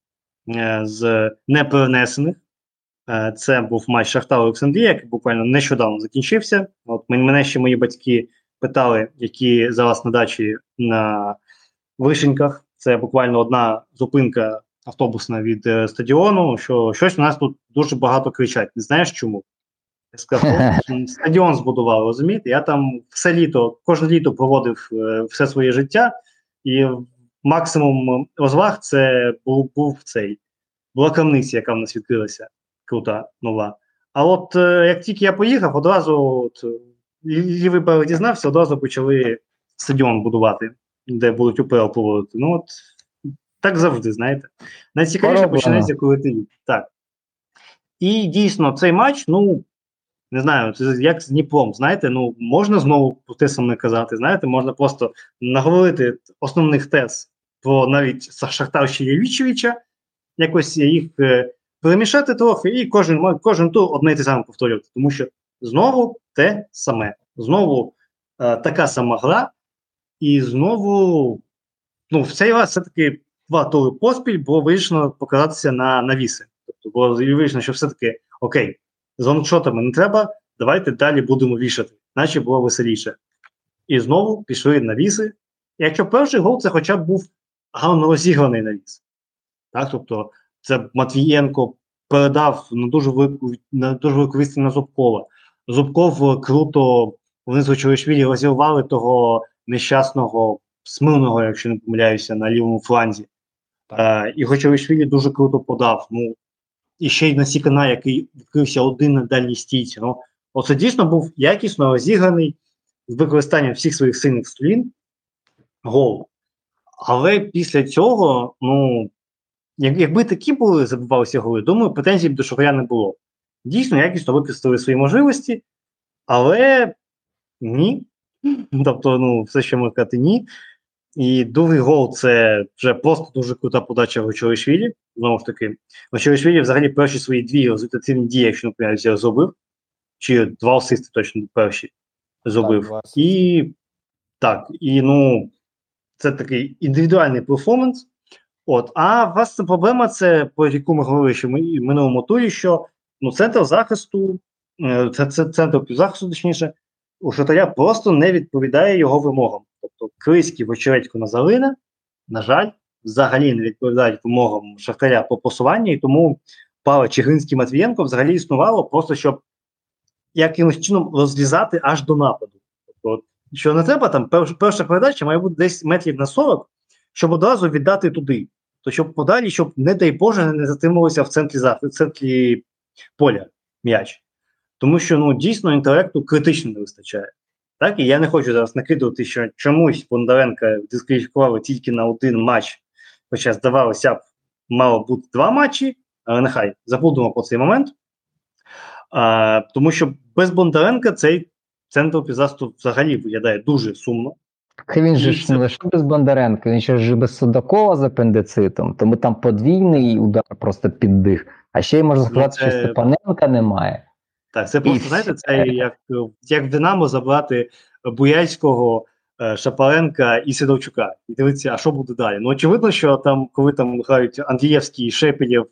е, з неперенесених. Е, це був матч Шахтар Олександрія, який буквально нещодавно закінчився. От мене ще мої батьки питали, які зараз на дачі на Вишеньках. Це буквально одна зупинка автобусна від е, стадіону. Що щось у нас тут дуже багато кричать. Не знаєш чому? Я сказав, «О, стадіон збудували, розумієте? Я там все літо, кожне літо проводив е, все своє життя, і максимум розваг це був, був цей була крамниця, яка в нас відкрилася, крута, нова. А от е, як тільки я поїхав, одразу от, лівий берег дізнався, одразу почали стадіон будувати, де будуть УПЛ проводити. Ну от так завжди, знаєте. Найцікавіше починається, коли ти. Так. І дійсно, цей матч, ну. Не знаю, це як з Дніпром, знаєте, ну можна знову те саме казати. Знаєте, можна просто наговорити основних тез про навіть Шахтар Щелєвічевича, якось їх е, перемішати трохи, і кожен кожен тур одне і те саме повторювати. Тому що знову те саме, знову е, така сама гра, і знову, ну, в цей раз все-таки два тури поспіль було вирішено показатися на навіси. Тобто було вирішено, що все-таки окей, з лонгшотами не треба, давайте далі будемо вішати, наче було веселіше. І знову пішли навіси. Якщо перший гол це хоча б був гарно розіграний навіс. Так, тобто, це Матвієнко передав на дуже велику на дуже велику відстань на Зубкова. Зубков е, круто, вони з Очевишвілі розірвали того нещасного смирного, якщо не помиляюся, на лівому фланзі. Е, і Гочевишвілі дуже круто подав. Ну, і ще й на Сікана, який відкрився один на дальній стійці. Ну, оце дійсно був якісно розіграний з використанням всіх своїх сильних сторін гол. Але після цього, ну, як, якби такі були, забивалися голи, думаю, претензій б до Шахтаря не було. Дійсно, якісно використали свої можливості, але ні. Тобто, ну, все, що можна сказати, ні. І другий гол це вже просто дуже крута подача Гочоришвілі. Знову ж таки, Гочоришвілі взагалі перші свої дві результативні дії, якщо не помиляюся, зробив. Чи два асисти точно перші зробив. асисти. і так, і ну, це такий індивідуальний перформанс. От, а вас проблема, це про яку ми говорили ще ми- в минулому турі, що ну, центр захисту, е, це, це центр півзахисту, точніше, у Шатаря просто не відповідає його вимогам. Тобто Крийський, Вочередько, Назарина, на жаль, взагалі не відповідають вимогам Шахтаря по посуванню, і тому пара Чигринський Матвієнко взагалі існувало просто, щоб якимось чином розрізати аж до нападу. Тобто, що не треба там, перш, перша передача має бути десь метрів на 40, щоб одразу віддати туди. То щоб подалі, щоб, не дай Боже, не затримувалося в центрі в центрі поля м'яч. Тому що ну, дійсно інтелекту критично не вистачає. Так, і я не хочу зараз накидувати, що чомусь Бондаренка дискваліфікували тільки на один матч, хоча здавалося б, мало бути два матчі, але нехай забудемо про цей момент. А, тому що без Бондаренка цей центр пізасту взагалі виглядає дуже сумно. Так він же ж це- не лише без Бондаренка, він ще ж без Судакова з апендицитом, тому там подвійний удар просто під дих. А ще й можна Ну, сказати, що Степаненка немає. Так, це просто, знаєте, це як, е, як в Динамо забрати Буяльського, е, Шапаренка і Сидорчука. І дивитися, а що буде далі? Ну, очевидно, що там, коли там грають Андрієвський, Шепелєв,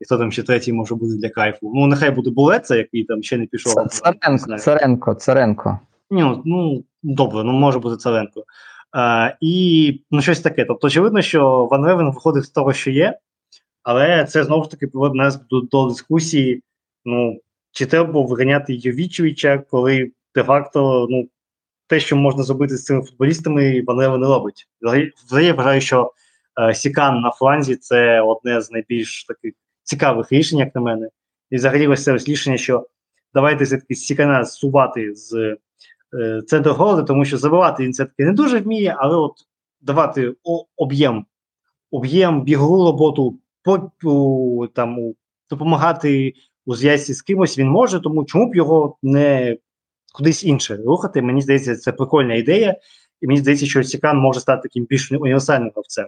і хто там ще третій може бути для кайфу. Ну, нехай буде Булеца, який там ще не пішов. Царенко. Царенко, Царенко. Ні, ну, ну добре, ну може бути Царенко. А, і ну, щось таке. Тобто, очевидно, що Ван Ревен виходить з того, що є, але це знову ж таки приводить нас до, до дискусії: ну, чи треба було виганяти Йовічевича, коли де-факто ну, те, що можна зробити з цими футболістами, Ван Ревен не робить. Взагалі, я вважаю, що е, Сікан на фланзі це одне з найбільш таких цікавих рішень, як на мене. І взагалі ось це ось рішення, що давайте все-таки Сікана зсувати з е, центр голоду, тому що забивати він все-таки не дуже вміє, але от давати об'єм, об'єм, бігову роботу по, там, допомагати у зв'язці з кимось він може, тому чому б його не кудись інше рухати? Мені здається, це прикольна ідея, і мені здається, що Сікан може стати таким більш універсальним гравцем.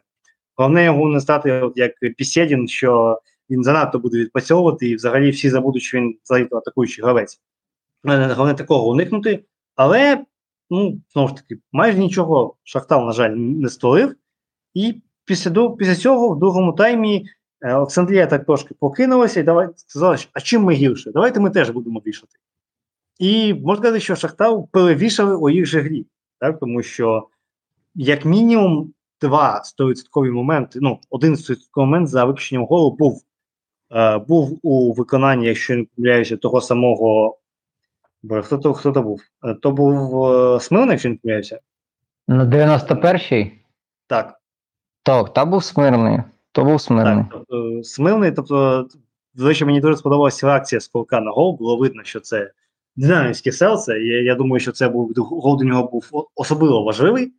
Головне його не стати от як Пісєдін, що він занадто буде відпрацьовувати, і взагалі всі забудуть, що він взагалі атакуючий гравець. Головне такого уникнути. Але, ну, знову ж таки, майже нічого Шахтал, на жаль, не створив. І після, після цього в другому таймі Олександрія так трошки покинулася і давай сказала, що, а чим ми гірше? Давайте ми теж будемо вішати. І можна сказати, що Шахтал перевішали у їх же грі, так? тому що, як мінімум, два 100% моменти, ну, один 100% момент за виключенням голу був, е, був у виконанні, якщо не помиляюся, того самого. Боже, хто то, хто то був? Е, То був е, Смирний, якщо не помиляюся. На 91-й? Так. Так, та був смирний. То був смирний. Так, тобто, Смирний, тобто, до речі, мені дуже сподобалася реакція Сколка на гол. Було видно, що це динамівське селце. Я, я думаю, що це був гол до нього був особливо важливий.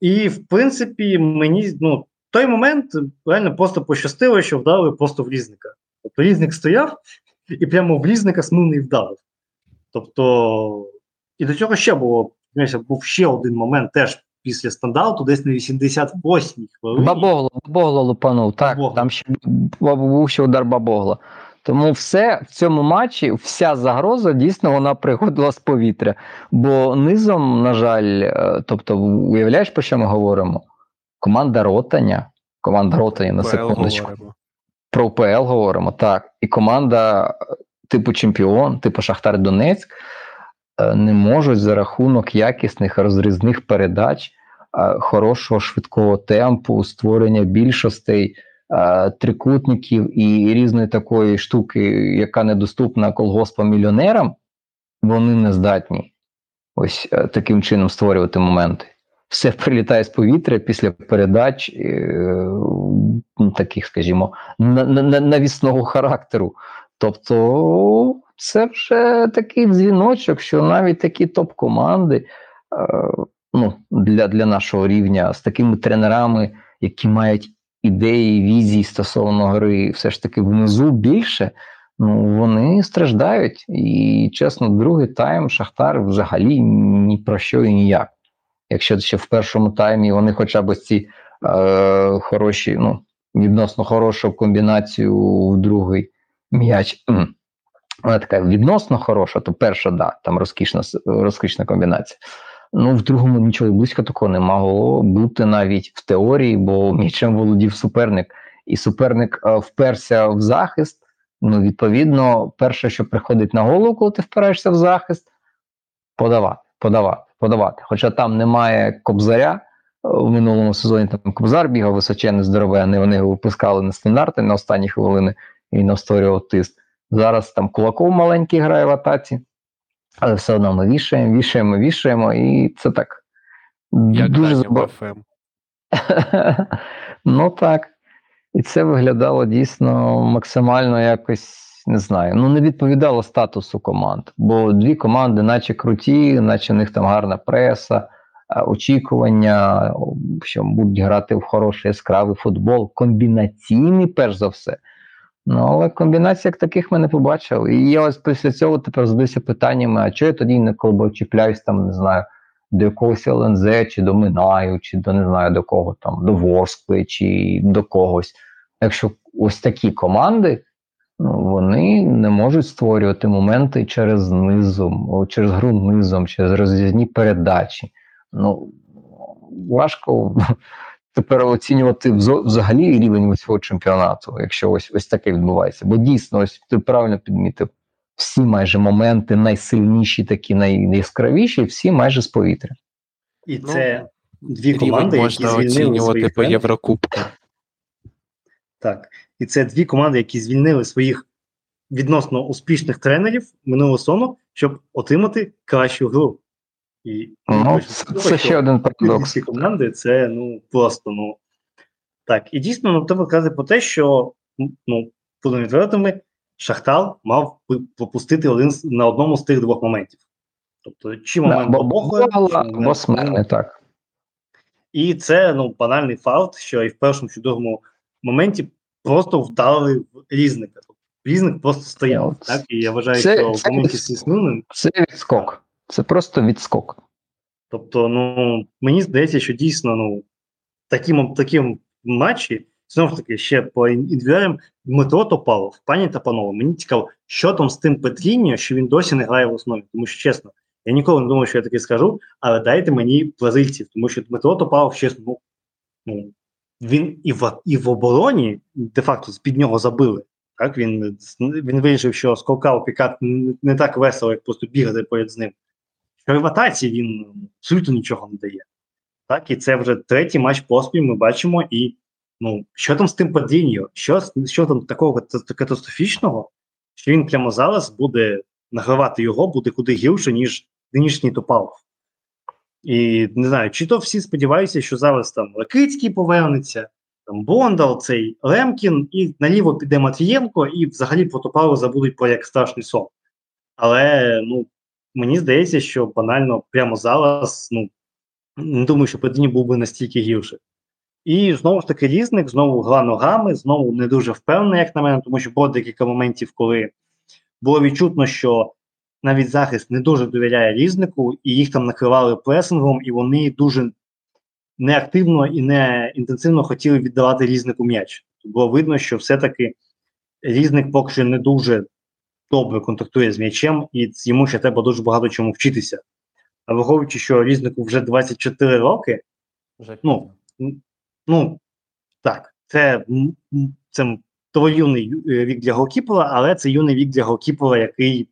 І, в принципі, мені ну, той момент реально просто пощастило, що вдали просто в різника. Тобто різник стояв і прямо в різника Смирний вдалив. Тобто, і до цього ще було, був ще один момент теж після стандарту, десь на 88-й хвилині. Бабогло, Бабогло лупанув, так. Бабогло. Там ще був, ще удар Бабогла. Тому все в цьому матчі, вся загроза дійсно вона приходила з повітря. Бо низом, на жаль, е, тобто, уявляєш, про що ми говоримо? Команда Ротаня, команда Ротаня на секундочку. говоримо. Про УПЛ говоримо, так. І команда е, типу Чемпіон, типу Шахтар Донецьк не можуть за рахунок якісних розрізних передач, е, хорошого швидкого темпу, створення більшостей, е, трикутників і різної такої штуки, яка недоступна колгоспам мільйонерам, вони не здатні ось е, таким чином створювати моменти. Все прилітає з повітря після передач е, таких, скажімо, на- на- на- навісного характеру. Тобто, це вже такий дзвіночок, що навіть такі топ-команди е, ну, для, для нашого рівня з такими тренерами, які мають ідеї, візії стосовно гри, все ж таки внизу більше. Ну, вони страждають. І чесно, другий тайм Шахтар взагалі ні про що і ніяк. Якщо ще в першому таймі вони хоча б ці е, хороші, ну, відносно хорошу комбінацію в другий м'яч. Вона така відносно хороша, то перша, да, там розкішна, розкішна комбінація. Ну, в другому нічого близько такого не могло бути навіть в теорії, бо м'ячем володів суперник, і суперник е, вперся в захист. Ну, відповідно, перше, що приходить на голову, коли ти впираєшся в захист, подавати, подавати, подавати. Хоча там немає кобзаря. е, В минулому сезоні там Кобзар бігав височенний, здоровенний, вони його випускали на стандарти на останні хвилини і він створював тиск. Зараз там Кулаков маленький грає в атаці, але все одно ми вішаємо, вішаємо, вішаємо, і це так Як дуже забав... ну так. І це виглядало дійсно максимально якось, не знаю, ну не відповідало статусу команд. Бо дві команди, наче круті, наче в них там гарна преса, очікування, що будуть грати в хороший яскравий футбол, комбінаційний, перш за все. Ну, але комбінацій як таких ми не побачили. І я ось після цього тепер задаюся питаннями: а чого я тоді не коло чіпляюсь там, не знаю, до якогось ЛНЗ, чи до Минаю, чи до не знаю до кого там, до Ворскли, чи до когось. Якщо ось такі команди, ну, вони не можуть створювати моменти через низом, через гру низом, через розрізні передачі. Ну, важко тепер оцінювати взо- взагалі рівень цього чемпіонату, якщо ось ось таке відбувається. Бо дійсно, ось ти правильно підмітив, всі майже моменти найсильніші, такі найяскравіші, всі майже з повітря. І Ну, це дві команди, які можна оцінювати по. Єврокубку. Так. І це дві команди, які звільнили своїх відносно успішних тренерів минулого сезону, щоб отримати кращу гру. І Ну, це, це ще один парадокс. команди це ну просто ну так. І дійсно ну, треба казати про те, що ну, будемо відвертими, Шахтал мав пропустити один з- на одному з тих двох моментів. Тобто, чи момент Да, або смертний, так. і це ну банальний факт, що і в першому чи другому моменті просто вдали в різника. Різник просто стояв. Ну, так? І я вважаю, це- що помилки стиснули. Це відскок. Це просто відскок. Тобто, ну мені здається, що дійсно, ну таким таким матчі, знову ж таки, ще по індивідуалям Дмитро Топалов, пані та панове, мені цікаво, що там з тим Петріньо, що він досі не грає в основі. Тому що чесно, я ніколи не думав, що я таке скажу, але дайте мені бразильців, тому що Дмитро Топалов, чесно, ну, ну він і в і в обороні де-факто з-під нього забили. Так, він він вирішив, що скокав пікат не так весело, як просто бігати поряд з ним. Атаці він абсолютно нічого не дає. Так, і це вже третій матч поспіль ми бачимо. І ну, що там з тим падінню? Що, що там такого катастрофічного, що він прямо зараз буде награвати його, буде куди гірше, ніж нинішній Топалов. І не знаю, чи то всі сподіваються, що зараз там Лакицький повернеться, там Бондал, цей Лемкін, і наліво піде Матвієнко, і взагалі про Топалова забудуть про як страшний сон. Але ну, мені здається, що банально прямо зараз, ну не думаю, що Петріні був би настільки гірше. І знову ж таки різник, знову гра ногами, знову не дуже впевнений, як на мене, тому що було декілька моментів, коли було відчутно, що навіть захист не дуже довіряє різнику, і їх там накривали пресингом, і вони дуже неактивно і не інтенсивно хотіли віддавати різнику м'яч. Було видно, що все-таки різник поки що не дуже добре контактує з м'ячем, і йому ще треба дуже багато чому вчитися. А враховуючи, що різнику вже 24 роки, Вже Ну, ну так, це, це доволі юний е, вік для голкіпера, але це юний вік для голкіпера, який,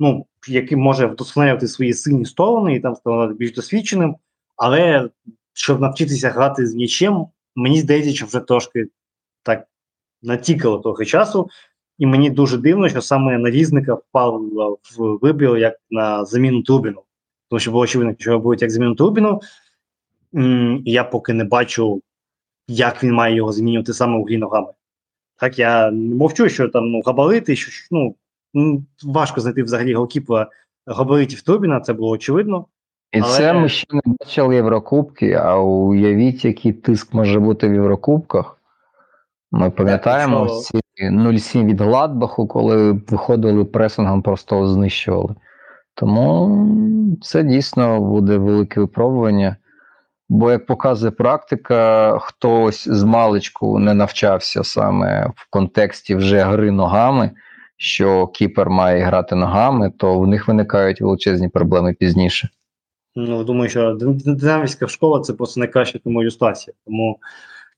ну, який може вдосконалювати свої сильні сторони і там ставати більш досвідченим. Але щоб навчитися грати з м'ячем, мені здається, що вже трошки так натікало трохи часу. І мені дуже дивно, що саме на різника впав в вибір як на заміну Трубіну. Тому що було очевидно, що будуть як заміну Трубіну. Я поки не бачу, як він має його змінювати саме у грі ногами. Так, я не мовчу, що там ну, габарити, що що, ну, важко знайти взагалі голкіпера габаритів Трубіна, це було очевидно. І Але- це ми ще не бачили Єврокубки, а уявіть, який тиск може бути в Єврокубках. Ми пам'ятаємо ці 0-7 від Гладбаху, коли виходили пресингом, просто знищували. Тому це дійсно буде велике випробування. Бо, як показує практика, хтось з маличку не навчався саме в контексті вже гри ногами, що кіпер має грати ногами, то в них виникають величезні проблеми пізніше. Ну, думаю, що дин- динамівська школа це просто найкраща тому ілюстрація. Тому,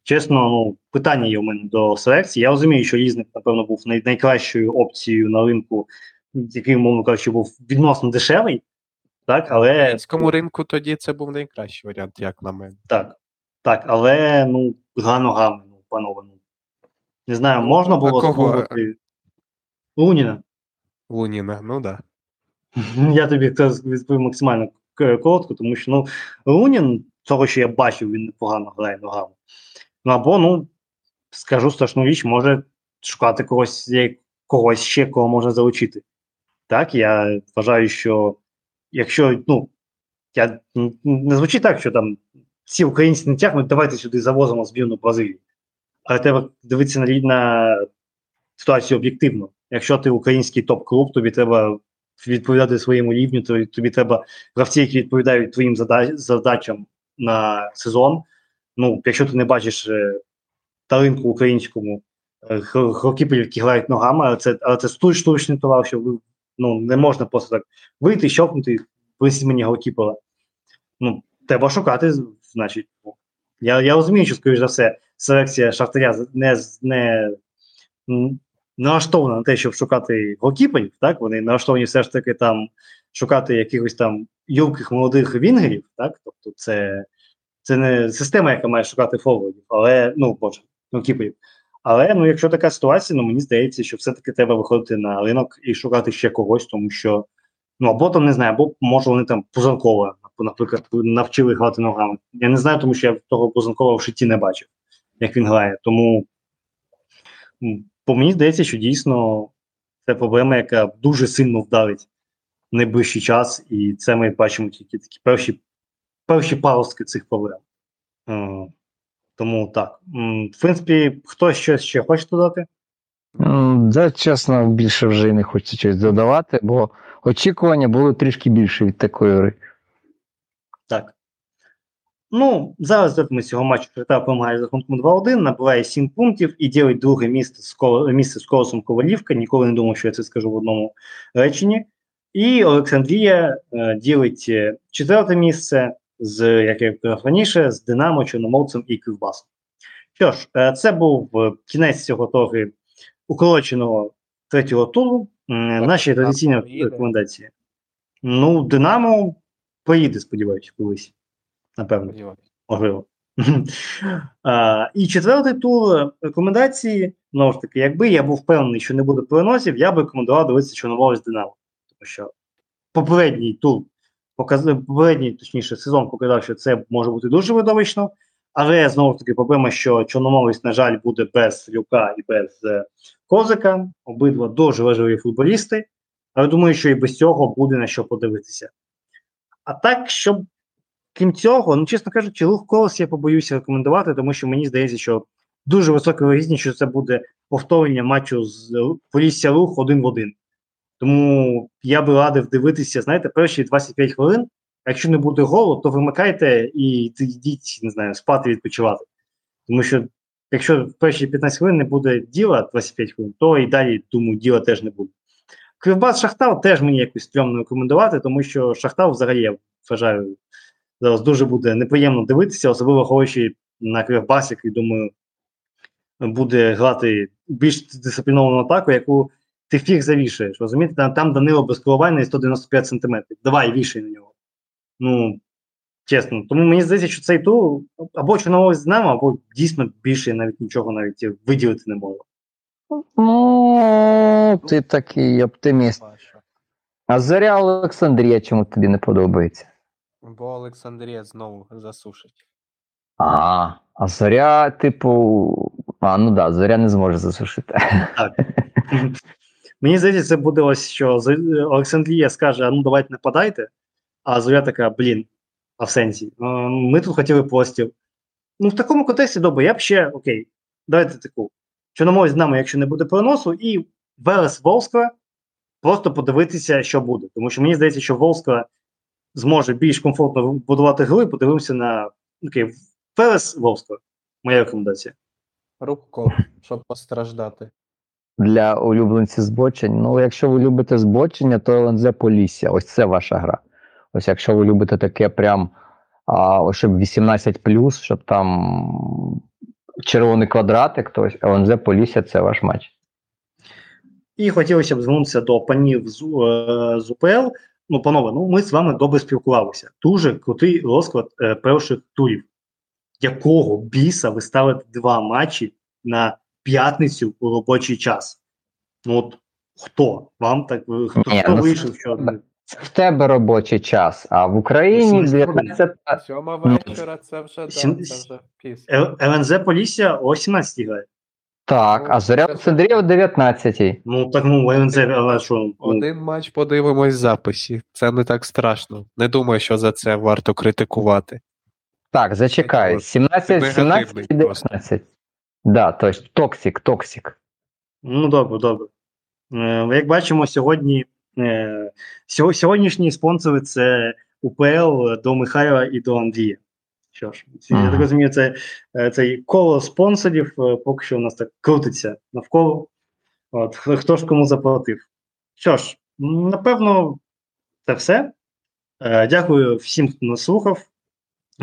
чесно, ну, питання є у мене до селекції. Я розумію, що різник, напевно, був най- найкращою опцією на ринку, який, мовно кажучи, був відносно дешевий. Так, але українському ринку тоді це був найкращий варіант, як на мене. Так, так, але ну, гра ногами, ну, панове. Ну, не знаю, можна А було кого? спробувати Луніна. Луніна, ну да. Я тобі зараз відповім максимально коротко, тому що ну, Лунін, того, що я бачив, він непогано грає ногами. Ну або, ну, скажу страшну річ, може шукати когось, когось ще, кого можна залучити. Так, я вважаю, що якщо, ну, я не звучить так, що там всі українці не тягнуть, давайте сюди завозимо збірну Бразилії. Але треба дивитися на, на ситуацію об'єктивно. Якщо ти український топ-клуб, тобі треба відповідати своєму рівню, то тобі треба гравці, які відповідають твоїм задачам на сезон. Ну, якщо ти не бачиш е, талинку українському е, х- які грають ногами, але це, але це штуч- штучний товар, що ну, не можна просто так вийти, щовкнути, висіть мені голкіпера. Ну, треба шукати, значить. ну. Я, я розумію, що, скоріш за все, селекція Шахтаря не, не налаштована на те, щоб шукати голкіперів, так? Вони налаштовані все ж таки там шукати якихось там юрких молодих вінгерів, так? Тобто це, це не система, яка має шукати форвардів, але ну, боже, ну голкіперів. Але ну, якщо така ситуація, ну мені здається, що все-таки треба виходити на ринок і шукати ще когось, тому що ну або там не знаю, або може вони там Пузанкова, наприклад, навчили грати ногами. Я не знаю, тому що я того Пузанкова в житті не бачив, як він грає. Тому по мені здається, що дійсно це проблема, яка дуже сильно вдарить в найближчий час, і це ми бачимо тільки такі перші, перші паростки цих проблем. Е, Тому так. М, В принципі, хтось щось ще хоче додати? Да, чесно, більше вже і не хочеться щось додавати, бо очікування були трішки більше від такої гри. Так. Ну, зараз ми цього матчу Шахтар перемагає з рахунком 2-1, набирає 7 пунктів і ділить друге місце з, Ко- місце з колосом Ковалівка. Ніколи не думав, що я це скажу в одному реченні. І Олександрія е, ділить е, четверте місце з, як я казав раніше, з Динамо, Чорноморцем і Кривбасом. Що ж, е, це був е, кінець цього торги укороченого третього туру. Так, Наші традиційні поїде? рекомендації. Ну, Динамо поїде, сподіваюся, колись. Напевно, можливо. А, і четвертий тур рекомендації. Знову ж таки, якби я був впевнений, що не буде переносів, я б рекомендував дивитися Чорноморець Динамо. Тому що попередній тур показав, попередній, точніше, сезон показав, що це може бути дуже видовищно. Але знову ж таки, проблема, що Чорноморець, на жаль, буде без Люка і без е, Козика. Обидва дуже важливі футболісти. Але думаю, що і без цього буде на що подивитися. А так, щоб крім цього, ну чесно кажучи, рух колос я побоюся рекомендувати, тому що мені здається, що дуже висока вирізність, що це буде повторення матчу з Полісся рух один в один. Тому я би радив дивитися, знаєте, перші 25 хвилин. Якщо не буде голу, то вимикайте і йдіть, не знаю, спати відпочивати. Тому що якщо в перші 15 хвилин не буде діла 25 хвилин, то і далі, думаю, діла теж не буде. Кривбас Шахтар теж мені якось стрьомно рекомендувати, тому що Шахтар взагалі я вважаю зараз дуже буде неприємно дивитися, особливо враховуючи на Кривбас, який, думаю, буде грати більш дисципліновану атаку, яку ти фіг завішаєш. Розумієте, там, там Данило без і 195 сантиметрів. Давай вішай на нього. Ну, чесно. Тому мені здається, що цей тур або Чорноморець з нами, або дійсно більше навіть нічого навіть виділити не можу. Ну, ти такий оптиміст. А зоря Олександрія чому тобі не подобається? Бо Олександрія знову засушить. А, а зоря, типу. А, ну да, зоря не зможе засушити. Мені здається, це буде ось що Олександрія скаже: а ну давайте нападайте, а Зоря така, блін, а в сенсі. Ми тут хотіли постів. Ну, в такому контексті добре, я б ще окей, давайте таку. Чорноморець з нами, якщо не буде переносу, і Велес Волскла просто подивитися, що буде. Тому що мені здається, що Волскла зможе більш комфортно будувати і подивимося на окей, Велес Волскла. Моя рекомендація. Рух кол, щоб постраждати. Для улюбленців збочень. Ну, якщо ви любите збочення, то ЛНЗ Полісся. Ось це ваша гра. Ось якщо ви любите таке прям, а, щоб 18 щоб там червоний квадратик, то ось Полісся це ваш матч. І хотілося б звернутися до панів з, е, з УПЛ. Ну, панове, ну ми з вами добре спілкувалися. Дуже крутий розклад е, перших турів. Якого біса ви ставите два матчі на п'ятницю у робочий час? Ну от хто вам так е, хто, Ні, хто ну, вийшов? Що Це в тебе робочий час, а в Україні 18 19 Сьома вечора це вже, це вже ЛНЗ Полісся о 17 грає. Так, а зоря Олександрія о 19 Ну так ну ЛНЗ, але що ну, Один матч подивимось в записі. Це не так страшно. Не думаю, що за це варто критикувати. Так, зачекай. 17, негативний 17 і 19. Да, тобто токсик, токсик. Ну, добре, добре. Е, як бачимо, сьогодні е, сьо- сьогоднішні спонсори це УПЛ до Михайла і до Андрія. Що ж, я так розумію, це е, цей коло спонсорів е, поки що у нас так крутиться навколо. От, хто хто ж кому заплатив. Що ж, м, напевно, це все. Е, Дякую всім, хто нас слухав.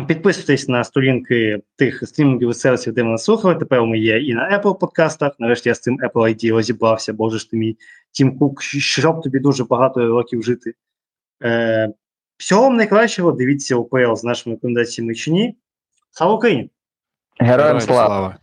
Підписуйтесь на сторінки тих стрімінгів сервісів, де ми нас слухали. Тепер ми є і на Apple подкастах. Нарешті я з цим Apple ID розібрався, боже ж ти мій Тім Кук, щоб тобі дуже багато років жити. Е, всього вам найкращого. Дивіться УПЛ з нашими рекомендаціями чи ні. Слава Україні! Героям слава!